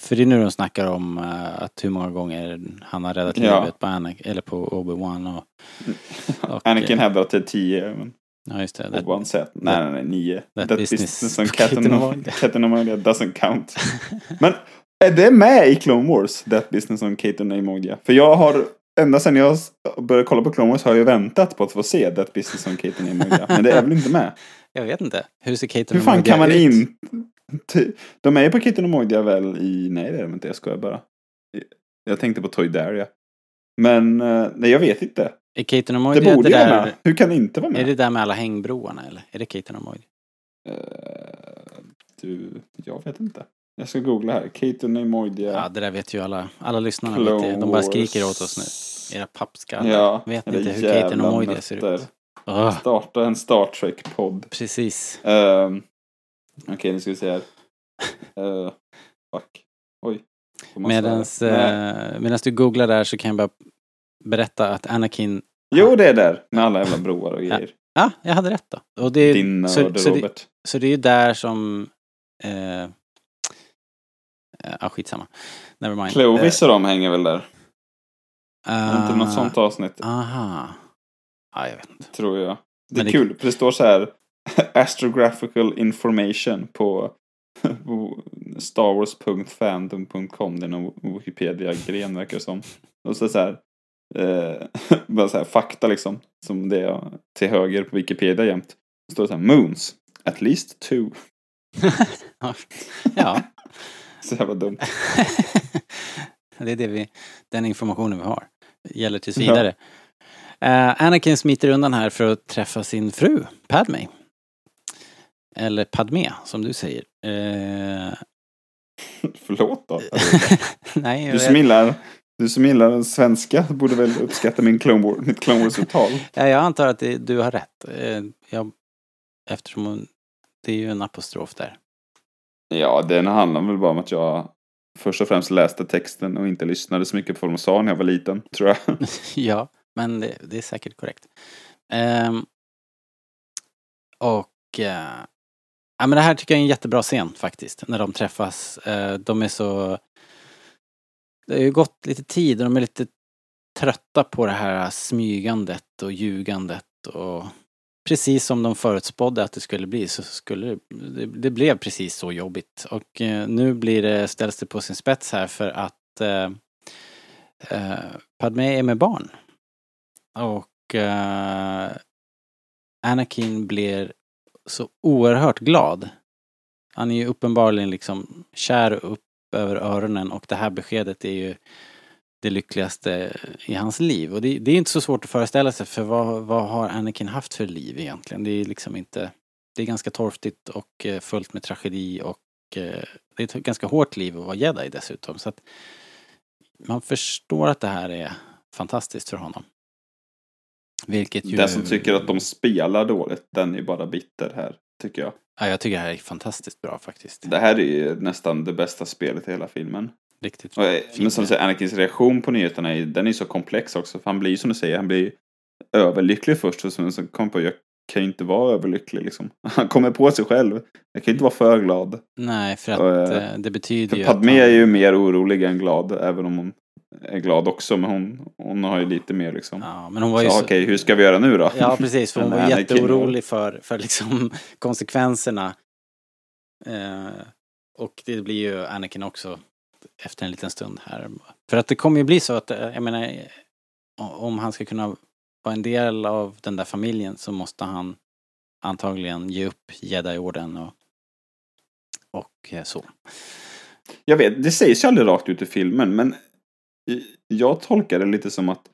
Speaker 1: för det är nu de snackar om eh, att hur många gånger han har räddat
Speaker 10: Ja.
Speaker 1: livet på, Anakin, eller på Obi-Wan och... [LAUGHS] och
Speaker 10: Anakin hävdar att det är tio. Men
Speaker 1: Ja, just det. That,
Speaker 10: säger att nej, nej, nej, nio.
Speaker 1: that
Speaker 10: That,
Speaker 1: business
Speaker 10: business, on
Speaker 1: Cat
Speaker 10: cat
Speaker 1: and
Speaker 10: and
Speaker 1: Moilia.
Speaker 10: cat and Moilia doesn't count. [LAUGHS] Men är det med i Clone Wars? That business on Moilia? För jag har, ända sedan jag började kolla på Clone Wars har jag väntat på att få se That business on Moilia. Men det är väl inte med? [LAUGHS]
Speaker 1: jag vet inte. Hur ser Kate
Speaker 10: Hur
Speaker 1: and
Speaker 10: fan kan man
Speaker 1: ut?
Speaker 10: inte... [LAUGHS] De är ju på Kate and Moilia väl i... Nej det är de inte, jag skojar bara. Jag tänkte på Toy Daria. Men eh, nej, jag vet inte.
Speaker 1: Är and
Speaker 10: Det borde
Speaker 1: det där...
Speaker 10: med. Hur kan det inte vara med?
Speaker 1: Är det där med alla hängbroarna eller? Är det Kate and Moilia?
Speaker 10: Eh, du, jag vet inte. Jag ska googla här. Kate and Moilia.
Speaker 1: Ja, det där vet ju alla. Alla lyssnarna vet det. De bara skriker åt oss nu. Era pappskallar.
Speaker 10: Ja,
Speaker 1: vet inte hur and
Speaker 10: jävla
Speaker 1: Moilia ser ut.
Speaker 10: Starta en Star Trek-podd.
Speaker 1: precis.
Speaker 10: Um, Okej, nu ska vi se här. Uh, fuck. Oj.
Speaker 1: Medans, eh, medans du googlar där så kan jag bara berätta att Anakin...
Speaker 10: Jo, det är där. Med alla jävla broar och grejer.
Speaker 1: Ja, jag hade rätt då. Och det,
Speaker 10: Din
Speaker 1: så, så, det, så det är ju där som... Eh, eh, ja, skitsamma. Never mind.
Speaker 10: Clovis och de hänger väl där.
Speaker 1: Eh,
Speaker 10: inte något sånt avsnitt,
Speaker 1: Aha. Ja, jag vet inte.
Speaker 10: tror jag. Det
Speaker 1: Men
Speaker 10: är
Speaker 1: det-
Speaker 10: kul, för det står så här [LAUGHS] Astrographical information på [LAUGHS] på starwars.fandom.com. Det är någon Wikipedia-gren verkar det som. Och så så här, eh, [LAUGHS] bara så här fakta liksom. Som det är till höger på Wikipedia jämt. Det står så här Moons. At least two.
Speaker 1: ja.
Speaker 10: Så jävla dumt.
Speaker 1: det är det vi, den informationen vi har. Gäller tills vidare. Eh, Anakin smiter undan här för att träffa sin fru, Padme. Eller Padme, som du säger. Eh, [LAUGHS]
Speaker 10: Förlåt då. [LAUGHS]
Speaker 1: Nej,
Speaker 10: Du som gillar, du som gillar den svenska borde väl uppskatta min Clone Wars, mitt Clone Wars-uttal. [LAUGHS]
Speaker 1: Ja, jag antar att det, du har rätt. Eh, Jag, eftersom hon, det är ju en apostrof där.
Speaker 10: Ja, den handlar väl bara om att jag först och främst läste texten och inte lyssnade så mycket på vad de sa när jag var liten, tror jag.
Speaker 1: ja, men det, det är säkert korrekt. Ehm, och eh, ja, men det här tycker jag är en jättebra scen faktiskt, när de träffas. Eh, de är så... Det har ju gått lite tid och de är lite trötta på det här smygandet och ljugandet och precis som de förutspådde att det skulle bli så skulle det, det, blev precis så jobbigt. Och eh, nu blir det, ställs det på sin spets här för att eh, eh, är med barn. Och eh, Anakin blir så oerhört glad. Han är ju uppenbarligen liksom kär upp över öronen och det här beskedet är ju det lyckligaste i hans liv. Och det, det är inte så svårt att föreställa sig för vad, vad har Anakin haft för liv egentligen? Det är liksom inte... Det är ganska torftigt och eh, fullt med tragedi och eh, det är ett ganska hårt liv att vara jedi dessutom. Så att man förstår att det här är fantastiskt för honom. Vilket ju...
Speaker 10: Den som tycker att de spelar dåligt, den är bara bitter här, tycker jag.
Speaker 1: Ja, jag tycker det här är fantastiskt bra faktiskt.
Speaker 10: Det här är ju nästan det bästa spelet i hela filmen.
Speaker 1: Riktigt
Speaker 10: Och, eh, men som du säger, Anakins reaktion på nyheterna, är, den är så komplex också. För han blir ju som du säger, han blir överlycklig först. Och sen så kom på, jag kan ju inte vara överlycklig liksom. [LAUGHS] Han kommer på sig själv. Jag kan ju inte vara för glad.
Speaker 1: Nej, för att
Speaker 10: Och, eh,
Speaker 1: eh, det betyder
Speaker 10: För
Speaker 1: ju
Speaker 10: Padmé
Speaker 1: att
Speaker 10: är
Speaker 1: han,
Speaker 10: ju mer orolig än glad, även om hon är glad också. Men hon, hon har ju lite mer liksom.
Speaker 1: Ja, men hon var ju
Speaker 10: så,
Speaker 1: så-
Speaker 10: okej, hur ska vi göra nu då?
Speaker 1: Ja, precis. För hon var jätteorolig för, för liksom [LAUGHS] konsekvenserna. Eh, och det blir ju Anakin också efter en liten stund här. För att det kommer ju bli så att, eh, jag menar, om han ska kunna vara en del av den där familjen så måste han antagligen ge upp Jedi-orden och, och eh, så.
Speaker 10: Jag vet, det sägs ju aldrig rakt ut i filmen, men jag tolkar det lite som att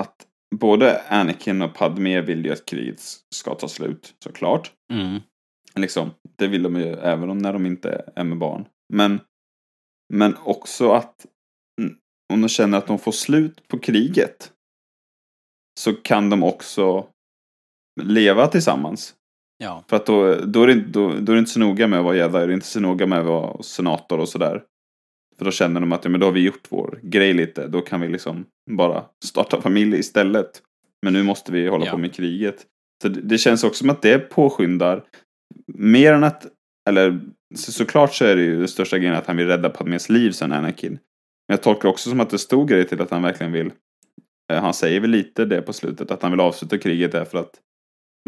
Speaker 10: att både Anakin och Padmé vill ju att kriget ska ta slut, såklart.
Speaker 1: Mm.
Speaker 10: Liksom, det vill de ju även om när de inte är med barn. Men, men också att mm, om de känner att de får slut på kriget så kan de också leva tillsammans.
Speaker 1: Ja,
Speaker 10: För att då, då, är det, då, då är det inte så noga med att vara jedi, det är inte så noga med att vara senator och sådär. För då känner de att ja, men då har vi gjort vår grej lite, då kan vi liksom bara starta familj istället. Men nu måste vi hålla
Speaker 1: Ja.
Speaker 10: på med kriget. Så det, det känns också som att det påskyndar mer än att, eller så, såklart så är det ju den största grejen att han vill rädda Padmés liv sen Anakin. Men jag tolkar också som att det stod grej till att han verkligen vill, eh, han säger väl lite det på slutet, att han vill avsluta kriget därför att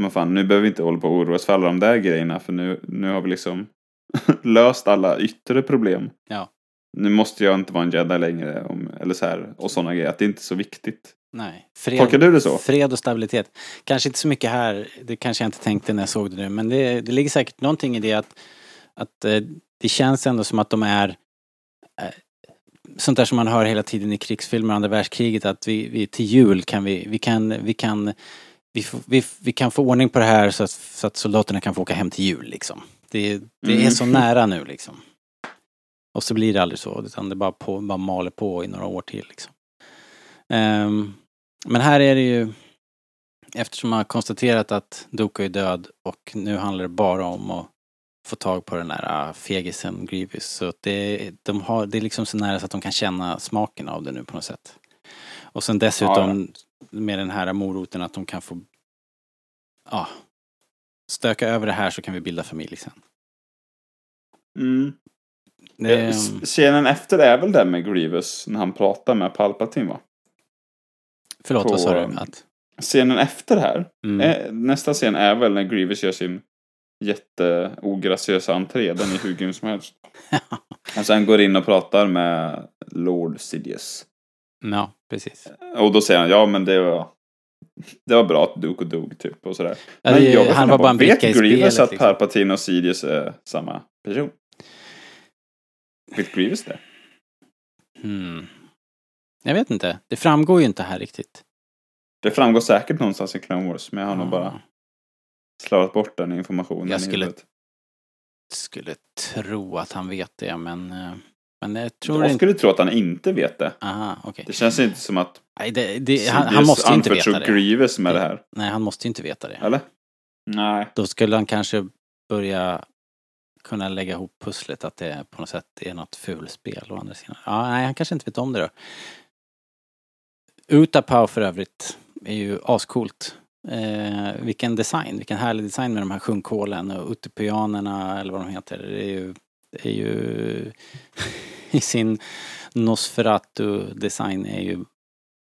Speaker 10: men fan, nu behöver vi inte hålla på och oroa oss för alla de där grejerna för nu, nu har vi liksom [LAUGHS] löst alla yttre problem.
Speaker 1: Ja.
Speaker 10: Nu måste jag inte vara en jedi längre, om, eller så här, och sådana grejer. Att det inte är så viktigt.
Speaker 1: nej. Fred,
Speaker 10: Tolkar du det så?
Speaker 1: Fred och stabilitet. Kanske inte så mycket här, det kanske jag inte tänkte när jag såg det nu, men det, det ligger säkert någonting i det att, att eh, det känns ändå som att de är eh, sånt där som man hör hela tiden i krigsfilmer, andra världskriget, att vi, vi till jul kan vi, vi kan, vi kan vi, vi, vi kan få ordning på det här så att, så att soldaterna kan få åka hem till jul liksom. Det, det är
Speaker 10: Mm.
Speaker 1: så nära nu liksom. Och så blir det aldrig så, utan det bara, på, bara maler på i några år till liksom. Ehm, men här är det ju, eftersom man har konstaterat att Doku är död och nu handlar det bara om att få tag på den där äh, fegisen Grievous. Så det, de har, det är liksom så nära så att de kan känna smaken av det nu på något sätt. Och sen dessutom med den här moroten att de kan få ja, stöka över det här så kan vi bilda familj sen.
Speaker 10: Mm.
Speaker 1: Det,
Speaker 10: Eh, s- Scenen efter är väl den med Grievous när han pratar med Palpatine va?
Speaker 1: förlåt, vad sa du?
Speaker 10: på-
Speaker 1: Att,
Speaker 10: Scenen efter här,
Speaker 1: mm,
Speaker 10: eh, nästa scen är väl när Grievous gör sin jätteograciösa entré. Den är hur grym som helst. [LAUGHS] Och sen går in och pratar med Lord Sidious.
Speaker 1: ja, precis.
Speaker 10: Och då säger han, ja men det var, det var bra att Duke dog typ och sådär.
Speaker 1: Ja,
Speaker 10: Men
Speaker 1: det-
Speaker 10: jag
Speaker 1: han var bara en
Speaker 10: vet
Speaker 1: bricka i
Speaker 10: Grievous
Speaker 1: spelet,
Speaker 10: att
Speaker 1: liksom.
Speaker 10: Palpatine och Sidious är samma person? Vet Grievous det?
Speaker 1: Hmm. Jag vet inte, det framgår ju inte här riktigt.
Speaker 10: Det framgår säkert någonstans i Clone Wars, men jag har nog
Speaker 1: Ja.
Speaker 10: bara slarvat bort den informationen
Speaker 1: Jag
Speaker 10: i
Speaker 1: skulle-
Speaker 10: huvudet.
Speaker 1: skulle tro att han vet det, men... eh, Men jag tror
Speaker 10: Jag
Speaker 1: inte...
Speaker 10: skulle tro att han inte vet det.
Speaker 1: Aha, okej.
Speaker 10: Det känns inte som att
Speaker 1: Nej, det, det, han, han måste inte veta det.
Speaker 10: Grievous med det här.
Speaker 1: Nej, han måste ju inte veta det.
Speaker 10: Eller? Nej.
Speaker 1: Då skulle han kanske börja kunna lägga ihop pusslet att det på något sätt är något fulspel å andra sidan. Ja, nej, han kanske inte vet om det då. Utapau för övrigt är ju ascoolt. Eh, vilken design, vilken härlig design med de här sjunkhålen och utopianerna eller vad de heter. Det är ju, det är ju [LAUGHS] i sin Nosferatu-design är ju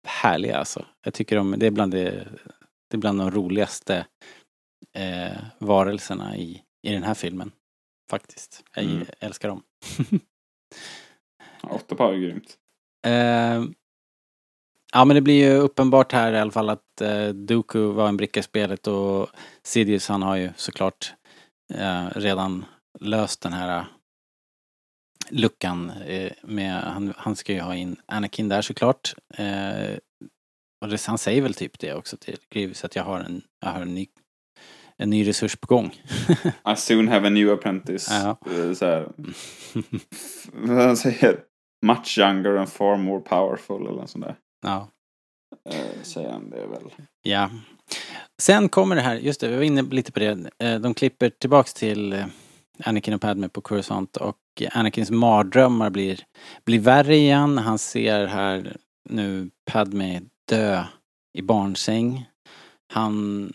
Speaker 1: härliga alltså. Jag tycker de, det är bland det, det är bland de roligaste eh, varelserna i, i den här filmen. Faktiskt. Jag
Speaker 10: Mm.
Speaker 1: älskar dem.
Speaker 10: Åtta par är grymt.
Speaker 1: Eh, ja men det blir ju uppenbart här i alla fall att eh, Dooku var en bricka i spelet och Sidious han har ju såklart eh, redan löst den här luckan med, han, han ska ju ha in Anakin där såklart. Och det, han säger väl typ det också till Grievous att jag har en, jag har en ny, en ny resurs på gång.
Speaker 10: I soon have a new apprentice.
Speaker 1: Ja.
Speaker 10: Eh, Så här. Vad han säger? Much younger and far more powerful eller något sånt där.
Speaker 1: ja.
Speaker 10: Eh, säger han det väl.
Speaker 1: Ja. Sen kommer det här, just det, vi var inne lite på det. Eh, De klipper tillbaks till Anakin och Padme på Coruscant och Anakins mardrömmar blir, blir värre igen. Han ser här nu Padme dö i barnsäng. Han...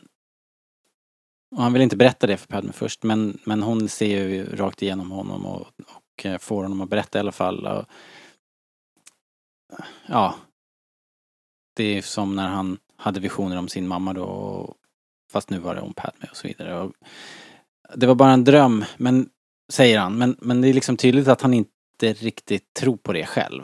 Speaker 1: Och han vill inte berätta det för Padme först men, men hon ser ju rakt igenom honom och, och eh, får honom att berätta i alla fall. Och, ja, det är som när han hade visioner om sin mamma då, och- fast nu var det om Padme och så vidare. Och det var bara en dröm, men, säger han, men, men det är liksom tydligt att han inte riktigt tror på det själv.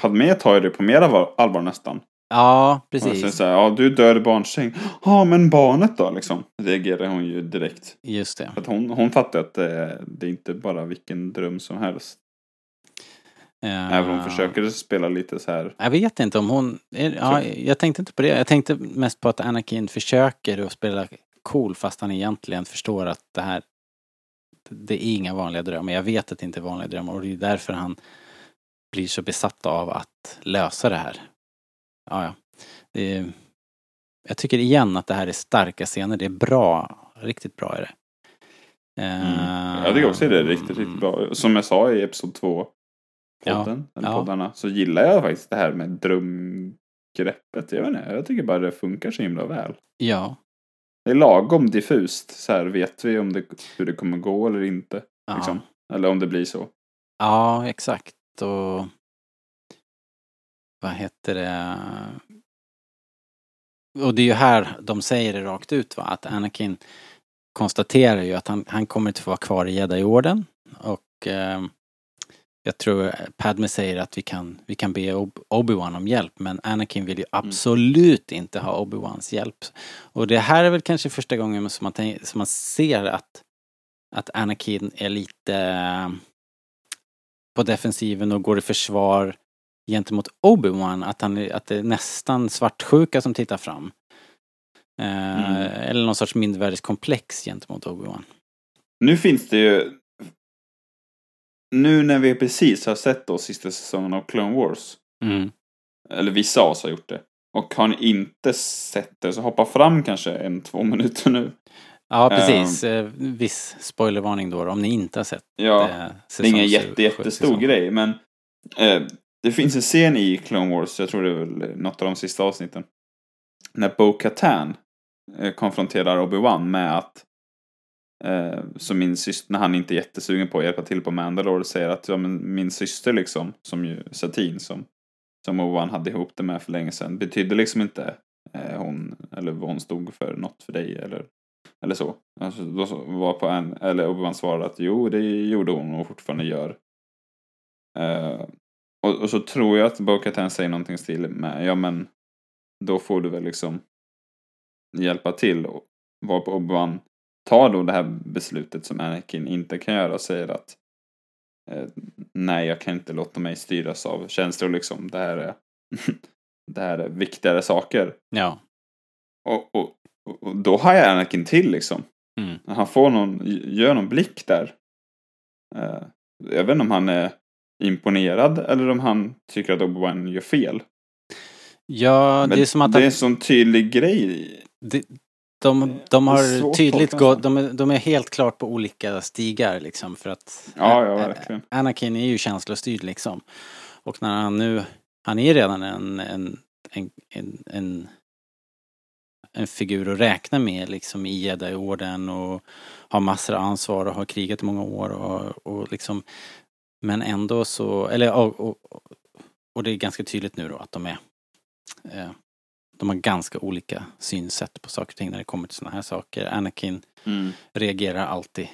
Speaker 10: Padme tar ju det på mer allvar nästan.
Speaker 1: Ja,
Speaker 10: Och sen
Speaker 1: precis.
Speaker 10: så här, ja du dör i barnsäng. Ja men barnet då liksom. Reagerar hon ju direkt.
Speaker 1: Just det.
Speaker 10: För att hon, hon fattar att det, det är inte bara vilken dröm som helst.
Speaker 1: Eh,
Speaker 10: Även om hon försöker spela lite så här.
Speaker 1: Jag vet inte om hon... är- Ja, jag tänkte inte på det. Jag tänkte mest på att Anakin försöker att spela cool fast han egentligen förstår att det här... Det är inga vanliga drömmar. Jag vet att det inte är vanliga drömmar och det är därför han blir så besatt av att lösa det här. Ja, ja. Det är, jag tycker igen att det här är starka scener. Det är bra. Riktigt bra är det.
Speaker 10: Mm. Jag tycker också det är riktigt, riktigt bra. Som jag sa i Episod 2 podden, eller
Speaker 1: Ja.
Speaker 10: poddarna, så gillar jag faktiskt det här med drömgreppet. Jag vet inte, jag tycker bara det funkar så himla väl.
Speaker 1: Ja.
Speaker 10: Det är lagom diffust. Så här, vet vi om det, hur det kommer gå eller inte?
Speaker 1: Ja.
Speaker 10: Liksom. Eller om det blir så.
Speaker 1: Ja, exakt. Och vad heter det? Och det är ju här de säger det rakt ut va, att Anakin konstaterar ju att han, han kommer inte få vara kvar i Jedi-orden. Och eh, jag tror Padme säger att vi kan, vi kan be Ob- Obi-Wan om hjälp men Anakin vill ju absolut inte ha Obi-Wans hjälp. Och det här är väl kanske första gången som man, som man ser att, att Anakin är lite eh, på defensiven och går i försvar gentemot Obi-Wan. Att, han, är- att det är nästan svartsjuka som tittar fram. Eh,
Speaker 10: Mm.
Speaker 1: Eller någon sorts mindervärdeskomplex gentemot Obi-Wan.
Speaker 10: Nu finns det ju... Nu när vi precis har sett då sista säsongen av Clone Wars.
Speaker 1: Mm.
Speaker 10: Eller vissa av oss har gjort det. Och har ni inte sett det så hoppa fram kanske en, två minuter nu.
Speaker 1: Ja, precis. Eh, viss spoilervarning då, om ni inte har sett
Speaker 10: Ja,
Speaker 1: eh,
Speaker 10: Det är ingen jätte, jättestor grej, men eh, det finns en scen i Clone Wars, jag tror det är väl något av de sista avsnitten, när Bo-Katan eh, konfronterar Obi-Wan med att eh, som min syster, när han inte är jättesugen på att hjälpa till på Mandalore, säger att ja, men min syster liksom, som ju Satin som, som Obi-Wan hade ihop det med för länge sedan, betydde liksom inte eh, hon, eller vad hon stod för något för dig, eller eller så. Alltså, då var på en, eller Obi-Wan svarade att jo, det gjorde hon och fortfarande gör. Eh, och, och så tror jag att Bo-Katan säger någonting stil med, ja men då får du väl liksom hjälpa till. Och varpå Obi-Wan tar då det här beslutet som Anakin inte kan göra och säger att eh, nej, jag kan inte låta mig styras av känslor liksom. Det här är, [LAUGHS] det här är viktigare saker.
Speaker 1: Ja.
Speaker 10: Och, och, och- och då har jag Anakin till liksom.
Speaker 1: Mm.
Speaker 10: Han får någon, gör någon blick där. Eh, jag vet inte om han är imponerad eller om han tycker att Obi-Wan gör fel.
Speaker 1: Ja,
Speaker 10: Men
Speaker 1: det är som att
Speaker 10: det är en sån tydlig grej.
Speaker 1: Det, de, de har tydligt gått, de, är- de är helt klart på olika stigar liksom för att
Speaker 10: Ja, ja, verkligen.
Speaker 1: Anakin är ju känslostyrd liksom. Och när han nu, han är redan en, en, en, en, en, en figur att räkna med liksom i Jedi-orden och har massor av ansvar och har krigat i många år och, och liksom men ändå så, eller och, och, och det är ganska tydligt nu då att de är eh, de har ganska olika synsätt på saker och ting när det kommer till sådana här saker. Anakin
Speaker 10: Mm.
Speaker 1: reagerar alltid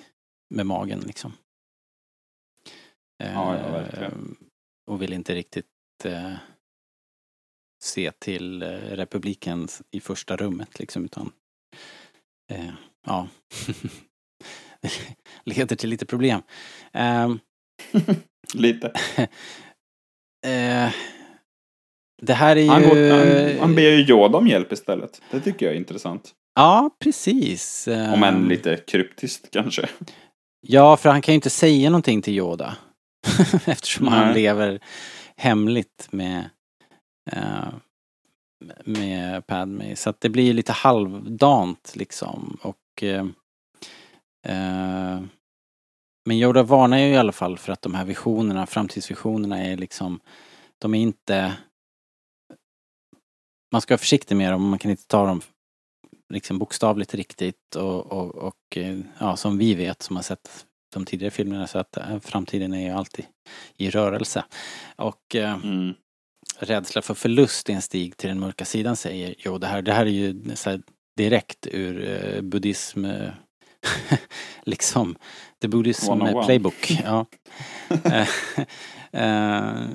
Speaker 1: med magen liksom.
Speaker 10: Ja, ja,
Speaker 1: Eh,
Speaker 10: verkligen.
Speaker 1: Och vill inte riktigt eh, se till republiken i första rummet liksom utan ja, det [LAUGHS] leder till lite problem. Ehm, [LAUGHS]
Speaker 10: Lite. [LAUGHS]
Speaker 1: eh, det här är ju...
Speaker 10: Han, går, han, han ber ju Yoda om hjälp istället. Det tycker jag är intressant.
Speaker 1: Ja, precis.
Speaker 10: Om än
Speaker 1: Ehm,
Speaker 10: lite kryptiskt kanske.
Speaker 1: Ja, för han kan ju inte säga någonting till Yoda. [LAUGHS] Eftersom han
Speaker 10: Nej.
Speaker 1: lever hemligt med, eh, med Padme. Så att det blir lite halvdant liksom. Och, eh, eh, men Yoda varnar ju i alla fall för att de här visionerna, framtidsvisionerna är liksom, de är inte... Man ska vara försiktig med dem, man kan inte ta dem liksom bokstavligt riktigt och, och, och eh, ja, som vi vet som har sett de tidigare filmerna så att eh, framtiden är ju alltid i rörelse. Och eh,
Speaker 10: Mm.
Speaker 1: rädsla för förlust är en stig till den mörka sidan säger jo det här, det här är ju här direkt ur eh, buddhism [LAUGHS] eh, liksom the buddhism
Speaker 10: 101.
Speaker 1: playbook. [LAUGHS] Ja. Eh, eh,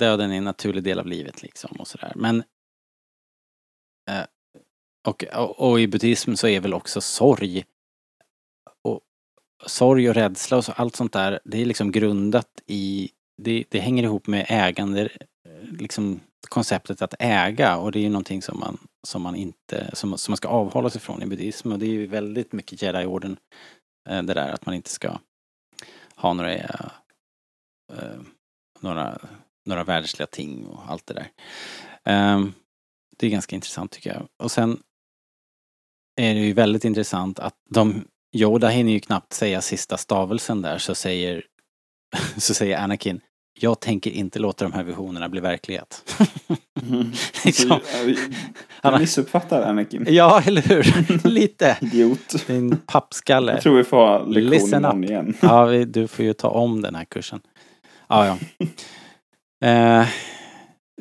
Speaker 1: döden är en naturlig del av livet liksom och sådär. Men eh, och, och, och i buddhism så är väl också sorg och sorg och rädsla och så, allt sånt där, det är liksom grundat i, det, det hänger ihop med ägande, liksom konceptet att äga och det är ju någonting som man, som man inte, som, som man ska avhålla sig från i buddhism och det är ju väldigt mycket Jedi-orden eh, det där att man inte ska ha några, eh, eh, några, några världsliga ting och allt det där. Ehm, det är ganska intressant tycker jag. Och sen är det ju väldigt intressant att de, Yoda hinner ju knappt säga sista stavelsen där så säger, [LAUGHS] så säger Anakin jag tänker inte låta de här visionerna bli verklighet. [LAUGHS] liksom.
Speaker 10: Så, jag- jag missuppfattar Anakin.
Speaker 1: Ja, eller hur? [LAUGHS] Lite.
Speaker 10: Idiot.
Speaker 1: Din pappskalle.
Speaker 10: Jag tror vi får ha lektion imorgon igen.
Speaker 1: Ja, vi, du får ju ta om den här kursen. Ja, ja. [LAUGHS] Eh,
Speaker 10: Annars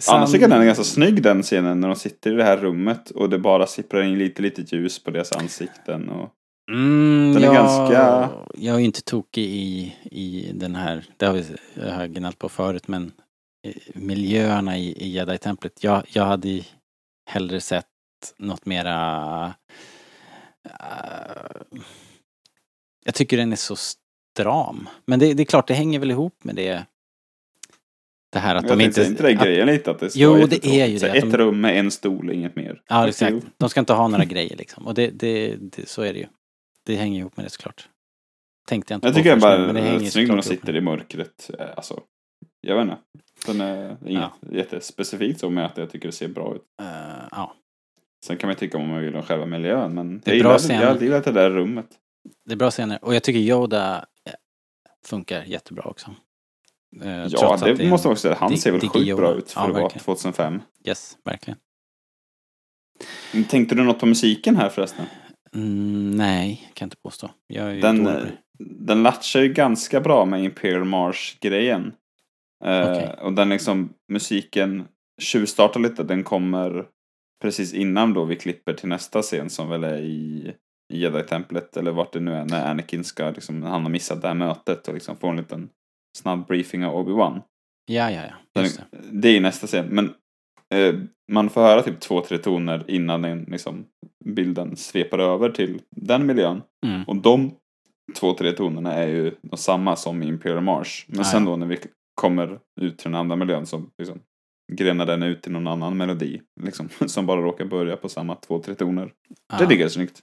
Speaker 1: sen-
Speaker 10: tycker jag den är ganska snygg den scenen när de sitter i det här rummet och det bara sipprar in lite, lite ljus på deras ansikten. Och...
Speaker 1: Mm,
Speaker 10: Den är
Speaker 1: jag,
Speaker 10: ganska-
Speaker 1: Jag är ju inte tokig i, i den här, det har vi jag har gnällt på förut, men eh, miljöerna i, i Jedi-templet. Jag, jag hade hellre sett något mera... eh, jag tycker den är så stram. Men det, det är klart, det hänger väl ihop med det. Det här att
Speaker 10: jag
Speaker 1: de inte...
Speaker 10: inte det
Speaker 1: att-
Speaker 10: grejen lite att det ska
Speaker 1: Jo, det är ju.
Speaker 10: Så
Speaker 1: det,
Speaker 10: Ett
Speaker 1: de-
Speaker 10: rum med en stol, inget mer.
Speaker 1: Ja, exakt. De ska inte ha några grejer liksom. Och det, det, det, så är det ju. Det hänger ihop med det såklart. Tänkte jag inte
Speaker 10: Jag tycker jag
Speaker 1: nu,
Speaker 10: bara
Speaker 1: men det
Speaker 10: det
Speaker 1: hänger
Speaker 10: är snyggt när de sitter i mörkret. Eh, Alltså, jag vet inte. Den är inget jättespecifikt så med att jag tycker det ser bra ut.
Speaker 1: Eh, ja.
Speaker 10: Sen kan man tycka om man vill om själva miljön, men
Speaker 1: Det är
Speaker 10: jag
Speaker 1: bra
Speaker 10: gillar,
Speaker 1: scen.
Speaker 10: jag gillar det där rummet.
Speaker 1: Det är bra scener. Och jag tycker Yoda eh, funkar jättebra också. Eh,
Speaker 10: Ja, det
Speaker 1: är
Speaker 10: måste man också säga. Han
Speaker 1: dig-
Speaker 10: ser väl sjukt bra ut för
Speaker 1: Ja,
Speaker 10: att vara
Speaker 1: verkligen.
Speaker 10: 2005.
Speaker 1: Yes, verkligen.
Speaker 10: Men Tänkte du något på musiken här förresten?
Speaker 1: Mm, nej, kan jag inte påstå. Jag
Speaker 10: Den, den latchar ju ganska bra med Imperial March-grejen. Eh,
Speaker 1: Okej.
Speaker 10: Och den liksom, musiken tjuvstartar lite. Den kommer precis innan då vi klipper till nästa scen som väl är i, i Jedi-templet. Eller vart det nu är när Anakin ska, liksom, han har missat det här mötet och liksom får en liten snabb briefing av Obi-Wan.
Speaker 1: Ja, ja, ja. Just det.
Speaker 10: Det är nästa scen. Men eh, man får höra typ två, tre toner innan den, liksom, bilden sveper över till den miljön.
Speaker 1: Mm.
Speaker 10: Och de två, tre tonerna är ju de samma som i Imperial March. Men
Speaker 1: Ah,
Speaker 10: sen då när vi kommer ut till den andra miljön så liksom, grenar den ut till någon annan melodi. Liksom, [LAUGHS] som bara råkar börja på samma två, tre toner. Det tycker jag är snyggt.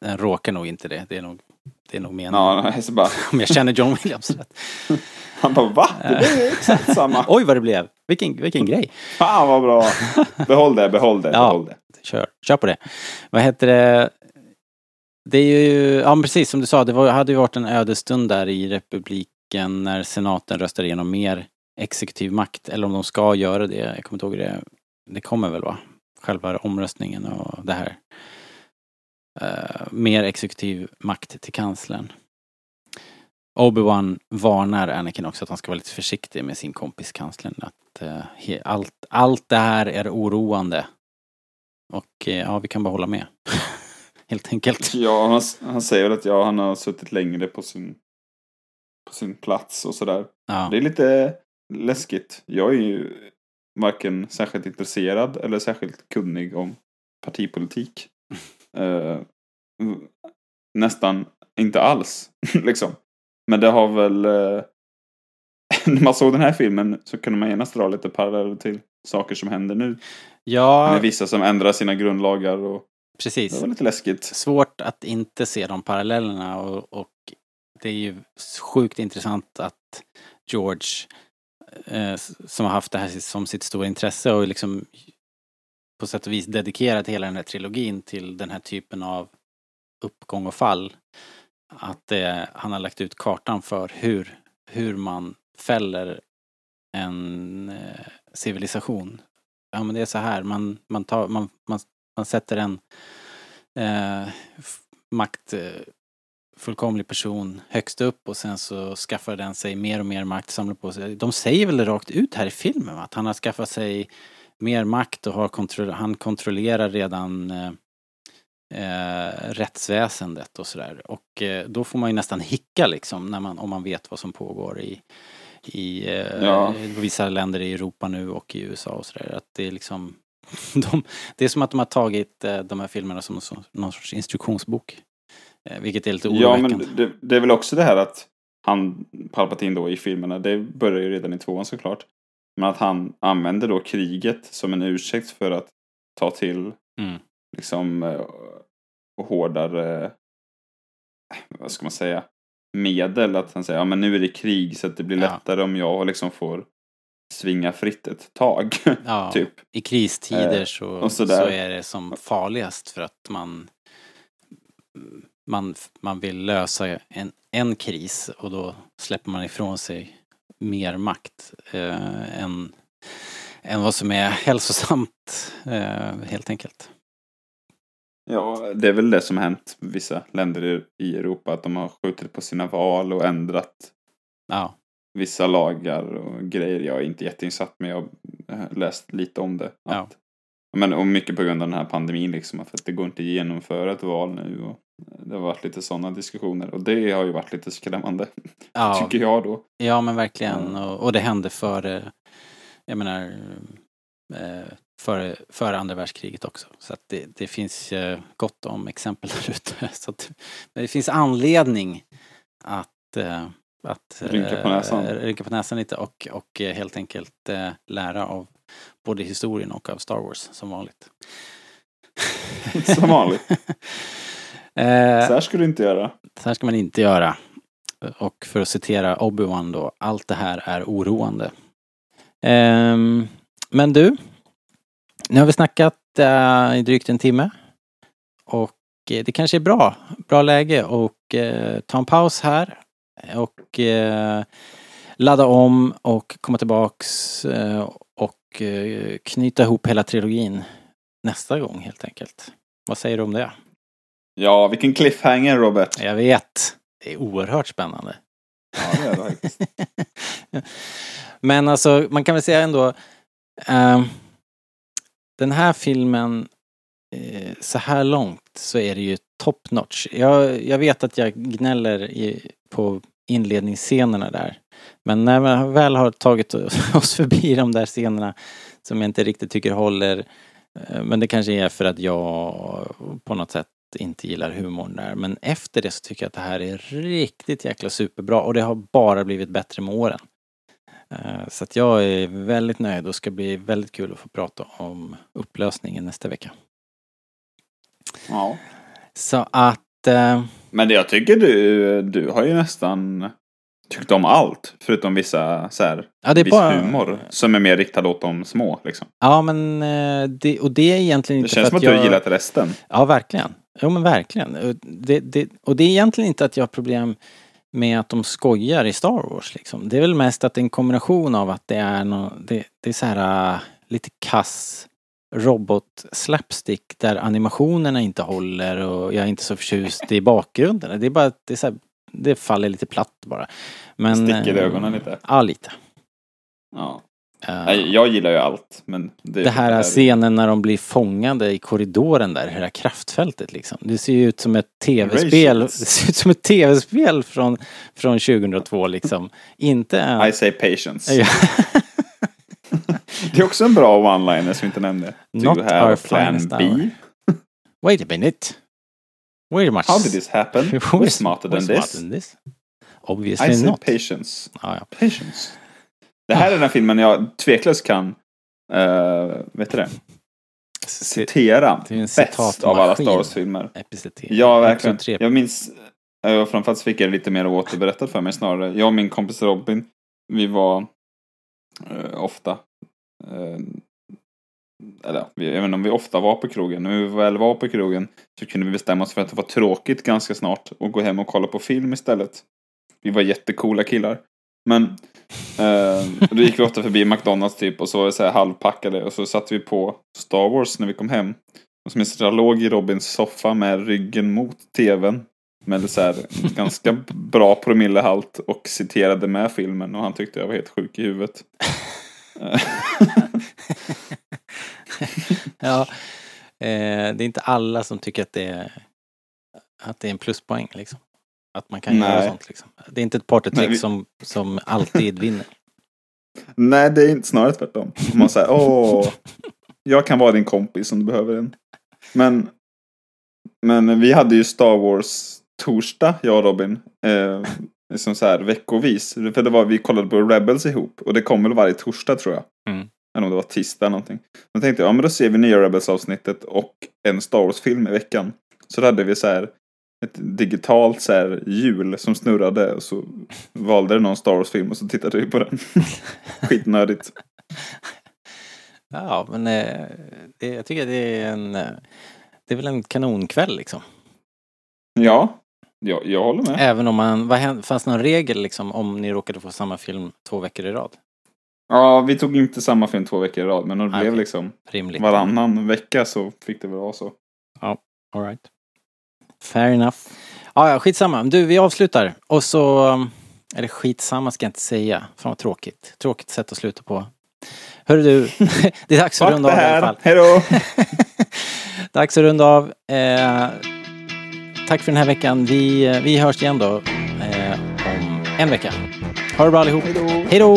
Speaker 1: Den råkar nog inte det. Det är nog, det är nog meningen.
Speaker 10: Ja, så bara, [LAUGHS]
Speaker 1: Om jag känner John Williams rätt. [LAUGHS]
Speaker 10: han bara va? Det är exakt samma. [LAUGHS]
Speaker 1: Oj vad det blev. Vilken, vilken grej.
Speaker 10: Fan vad bra. Behåll det, behåll det,
Speaker 1: Ja.
Speaker 10: behåll det.
Speaker 1: Kör, kör på det. Vad heter det? Det är ju, ja men precis som du sa, det var, hade ju varit en ödesstund där i republiken när senaten röstar igenom mer exekutiv makt. Eller om de ska göra det. Jag kommer inte ihåg det. Det kommer väl va? Själva omröstningen och det här. Eh, mer exekutiv makt till kanslern. Obi-Wan varnar Anakin också att han ska vara lite försiktig med sin kompis kanslern. Att eh, he, allt, allt det här är oroande. Och eh, ja, vi kan bara hålla med. [LAUGHS] Helt enkelt.
Speaker 10: Ja, han, han säger väl att ja, han har suttit längre på sin, på sin plats och sådär.
Speaker 1: Ja.
Speaker 10: Det är lite läskigt. Jag är ju varken särskilt intresserad eller särskilt kunnig om partipolitik. [LAUGHS] Eh, nästan inte alls, [LAUGHS] liksom. Men det har väl... eh, [LAUGHS] när man såg den här filmen så kunde man genast dra lite paralleller till saker som händer nu.
Speaker 1: Ja,
Speaker 10: Med vissa som ändrar sina grundlagar och det
Speaker 1: precis.
Speaker 10: var lite läskigt.
Speaker 1: Svårt att inte se de parallellerna och, och det är ju sjukt intressant att George eh, som har haft det här som sitt stora intresse och liksom på sätt och vis dedikerat hela den här trilogin till den här typen av uppgång och fall. Att eh, han har lagt ut kartan för hur, hur man fäller en eh, civilisation. Ja men det är så här, man, man, tar, man, man, man sätter en eh, makt eh, fullkomlig person högst upp och sen så skaffar den sig mer och mer makt, samlar på sig. De säger väl det rakt ut här i filmen att han har skaffat sig mer makt och har kontro- han kontrollerar redan eh, eh, rättsväsendet och sådär. Och eh, då får man ju nästan hicka liksom när man, om man vet vad som pågår i, i eh,
Speaker 10: Ja.
Speaker 1: vissa länder i Europa nu och i USA och sådär. Att det är liksom [LAUGHS] de, det är som att de har tagit eh, de här filmerna som, som någon sorts instruktionsbok. Eh, vilket är lite
Speaker 10: Ja,
Speaker 1: oroväckande.
Speaker 10: men det, det är väl också det här att han, Palpatine då i filmerna, det börjar ju redan i tvåan såklart. Men att han använder då kriget som en ursäkt för att ta till
Speaker 1: Mm.
Speaker 10: liksom eh, hårdare, vad ska man säga, medel. Att han säger, ja men nu är det krig så att det blir
Speaker 1: Ja.
Speaker 10: lättare om jag liksom får svinga fritt ett tag. [LAUGHS]
Speaker 1: Ja,
Speaker 10: typ.
Speaker 1: I kristider
Speaker 10: Eh,
Speaker 1: så,
Speaker 10: och
Speaker 1: så är det som farligast för att man man, man vill lösa en, en kris och då släpper man ifrån sig mer makt eh, än, än vad som är hälsosamt eh, helt enkelt.
Speaker 10: Ja, det är väl det som hänt vissa länder i- Europa. Att de har skjutit på sina val och ändrat
Speaker 1: Ja,
Speaker 10: vissa lagar och grejer. Jag är inte jätteinsatt men jag har läst lite om det.
Speaker 1: Ja.
Speaker 10: Men, och mycket på grund av den här pandemin liksom. För att det går inte att genomföra ett val nu. Och det har varit lite sådana diskussioner. Och det har ju varit lite skrämmande. [LAUGHS]
Speaker 1: ja,
Speaker 10: Tycker jag då.
Speaker 1: ja men verkligen. Och, och det hände före, jag menar, eh, före, före andra världskriget också. Så det, det finns eh, gott om exempel [LAUGHS] där ute. Så att, det finns anledning att, eh, att
Speaker 10: Rynka på näsan.
Speaker 1: rynka på näsan lite och, och helt enkelt lära av både historien och av Star Wars som vanligt.
Speaker 10: Som vanligt. [LAUGHS]
Speaker 1: eh,
Speaker 10: Så här ska du inte göra.
Speaker 1: så här ska man inte göra. Och för att citera Obi-Wan då, allt det här är oroande. Ehm, men du, nu har vi snackat eh, i drygt en timme. Och eh, det kanske är bra, bra läge och eh, ta en paus här och eh, ladda om och komma tillbaks eh, och eh, knyta ihop hela trilogin nästa gång helt enkelt. Vad säger du om det?
Speaker 10: Ja, vilken cliffhanger Robert.
Speaker 1: Jag vet. Det är oerhört spännande.
Speaker 10: Ja, det är det faktiskt. [LAUGHS]
Speaker 1: Men alltså, man kan väl säga ändå ehm, Den här filmen eh, så här långt så är det ju top notch. Jag, jag vet att jag gnäller i, på inledningsscenerna där. Men när man väl har tagit [LAUGHS] oss förbi de där scenerna som jag inte riktigt tycker håller eh, men det kanske är för att jag på något sätt inte gillar humorn där. Men efter det så tycker jag att det här är riktigt jäkla superbra och det har bara blivit bättre med åren. Eh, Så att jag är väldigt nöjd och ska bli väldigt kul att få prata om upplösningen nästa vecka.
Speaker 10: Ja.
Speaker 1: Så att lite...
Speaker 10: Men det jag tycker du, du har ju nästan tyckt om allt. Förutom vissa så här,
Speaker 1: Ja, det är
Speaker 10: viss
Speaker 1: bara-
Speaker 10: humor. Som är mer riktad åt de små liksom.
Speaker 1: Ja, men eh, det, och det är egentligen
Speaker 10: Det
Speaker 1: inte
Speaker 10: känns
Speaker 1: för
Speaker 10: som att
Speaker 1: att
Speaker 10: du
Speaker 1: jag...
Speaker 10: har gillat resten.
Speaker 1: Ja, verkligen. Jo, men verkligen. Och det, det, och det är egentligen inte att jag har problem med att de skojar i Star Wars liksom. Det är väl mest att det är en kombination av att det är nå det, det är så här äh, lite kass robot slapstick där animationerna inte håller och jag är inte så förtjust i bakgrunden. Det är bara det är så här, det faller lite platt bara. Men,
Speaker 10: Sticker
Speaker 1: eh,
Speaker 10: ögonen lite.
Speaker 1: Ja, lite.
Speaker 10: Ja.
Speaker 1: Eh,
Speaker 10: Nej, jag gillar ju allt. Men det,
Speaker 1: det här scenen när de blir fångade i korridoren där, här kraftfältet liksom. Det ser ju ut som ett tv-spel. Det ser ut som ett tv-spel från, från 2002 liksom. Inte en...
Speaker 10: I say patience. Det är också en bra one-liner som vi inte nämnde.
Speaker 1: Not
Speaker 10: Do you have
Speaker 1: our
Speaker 10: plan B?
Speaker 1: Wait a minute. A much.
Speaker 10: How did this happen? [LAUGHS] We're smarter than
Speaker 1: We're
Speaker 10: this.
Speaker 1: smarter than this.
Speaker 10: I
Speaker 1: Obviously
Speaker 10: say
Speaker 1: not.
Speaker 10: patience.
Speaker 1: Ja, ja.
Speaker 10: Patience. Det här är den filmen jag tveklöst kan, uh, vet du det? Citera
Speaker 1: det är en
Speaker 10: bäst av alla. Star Wars-filmer. Ja, verkligen. Jag minns, och framförallt fick jag det lite mer återberättat för mig snarare. Jag och min kompis Robin, vi var eh, ofta, Eh, eller även jag vet inte om vi ofta var på krogen, när vi väl var på krogen så kunde vi bestämma oss för att det var tråkigt ganska snart och gå hem och kolla på film istället. Vi var jättecoola killar. Men eh, då gick vi ofta förbi McDonalds typ och så var vi så här halvpackade och så satte vi på Star Wars när vi kom hem. Och som jag låg i Robins soffa med ryggen mot tvn. Med så här ganska bra promillehalt och citerade med filmen och han tyckte jag var helt sjuk i huvudet. [LAUGHS]
Speaker 1: Ja. Eh, det är inte alla som tycker att det är, att det är en pluspoäng liksom. Att man kan göra
Speaker 10: Nej.
Speaker 1: sånt liksom. Det är inte ett partytrick
Speaker 10: vi-
Speaker 1: som, som alltid vinner. [LAUGHS]
Speaker 10: Nej, det är inte snarare tvärtom. Man säger åh, jag kan vara din kompis om du behöver en. Men, men vi hade ju Star Wars torsdag, jag och Robin. Eh, liksom så här veckovis. För det var, vi kollade på Rebels ihop. Och det kom väl varje torsdag tror jag.
Speaker 1: Mm.
Speaker 10: Eller om det var tisdag någonting. Då tänkte jag, ja men då ser vi nya Rebels-avsnittet och en Star Wars-film i veckan. Så då hade vi så här ett digitalt så här hjul som snurrade och så valde det någon Star Wars-film och så tittade vi på den. [LAUGHS] Skitnödigt.
Speaker 1: Ja, men eh, det, jag tycker det är en... eh, Det är väl en kanonkväll liksom.
Speaker 10: Ja, jag, jag håller med.
Speaker 1: Även om man... Vad händer, fanns någon regel liksom om ni råkade få samma film två veckor i rad?
Speaker 10: Ja, vi tog inte samma film två veckor i rad, men det
Speaker 1: Ah,
Speaker 10: blev liksom
Speaker 1: Rimligt.
Speaker 10: varannan vecka så fick det väl vara så.
Speaker 1: All right. Fair enough. Ja, ja, skitsamma. Du, vi avslutar. Och så... Eller skitsamma ska jag inte säga. Fan vad tråkigt. Tråkigt sätt att sluta på. Hörru du, [LAUGHS] det är dags att runda av i alla fall.
Speaker 10: hejdå! [LAUGHS]
Speaker 1: Dags att runda av. Eh, tack för den här veckan. Vi, eh, vi hörs igen då eh, om en vecka. Ha det bra allihop. Hej då!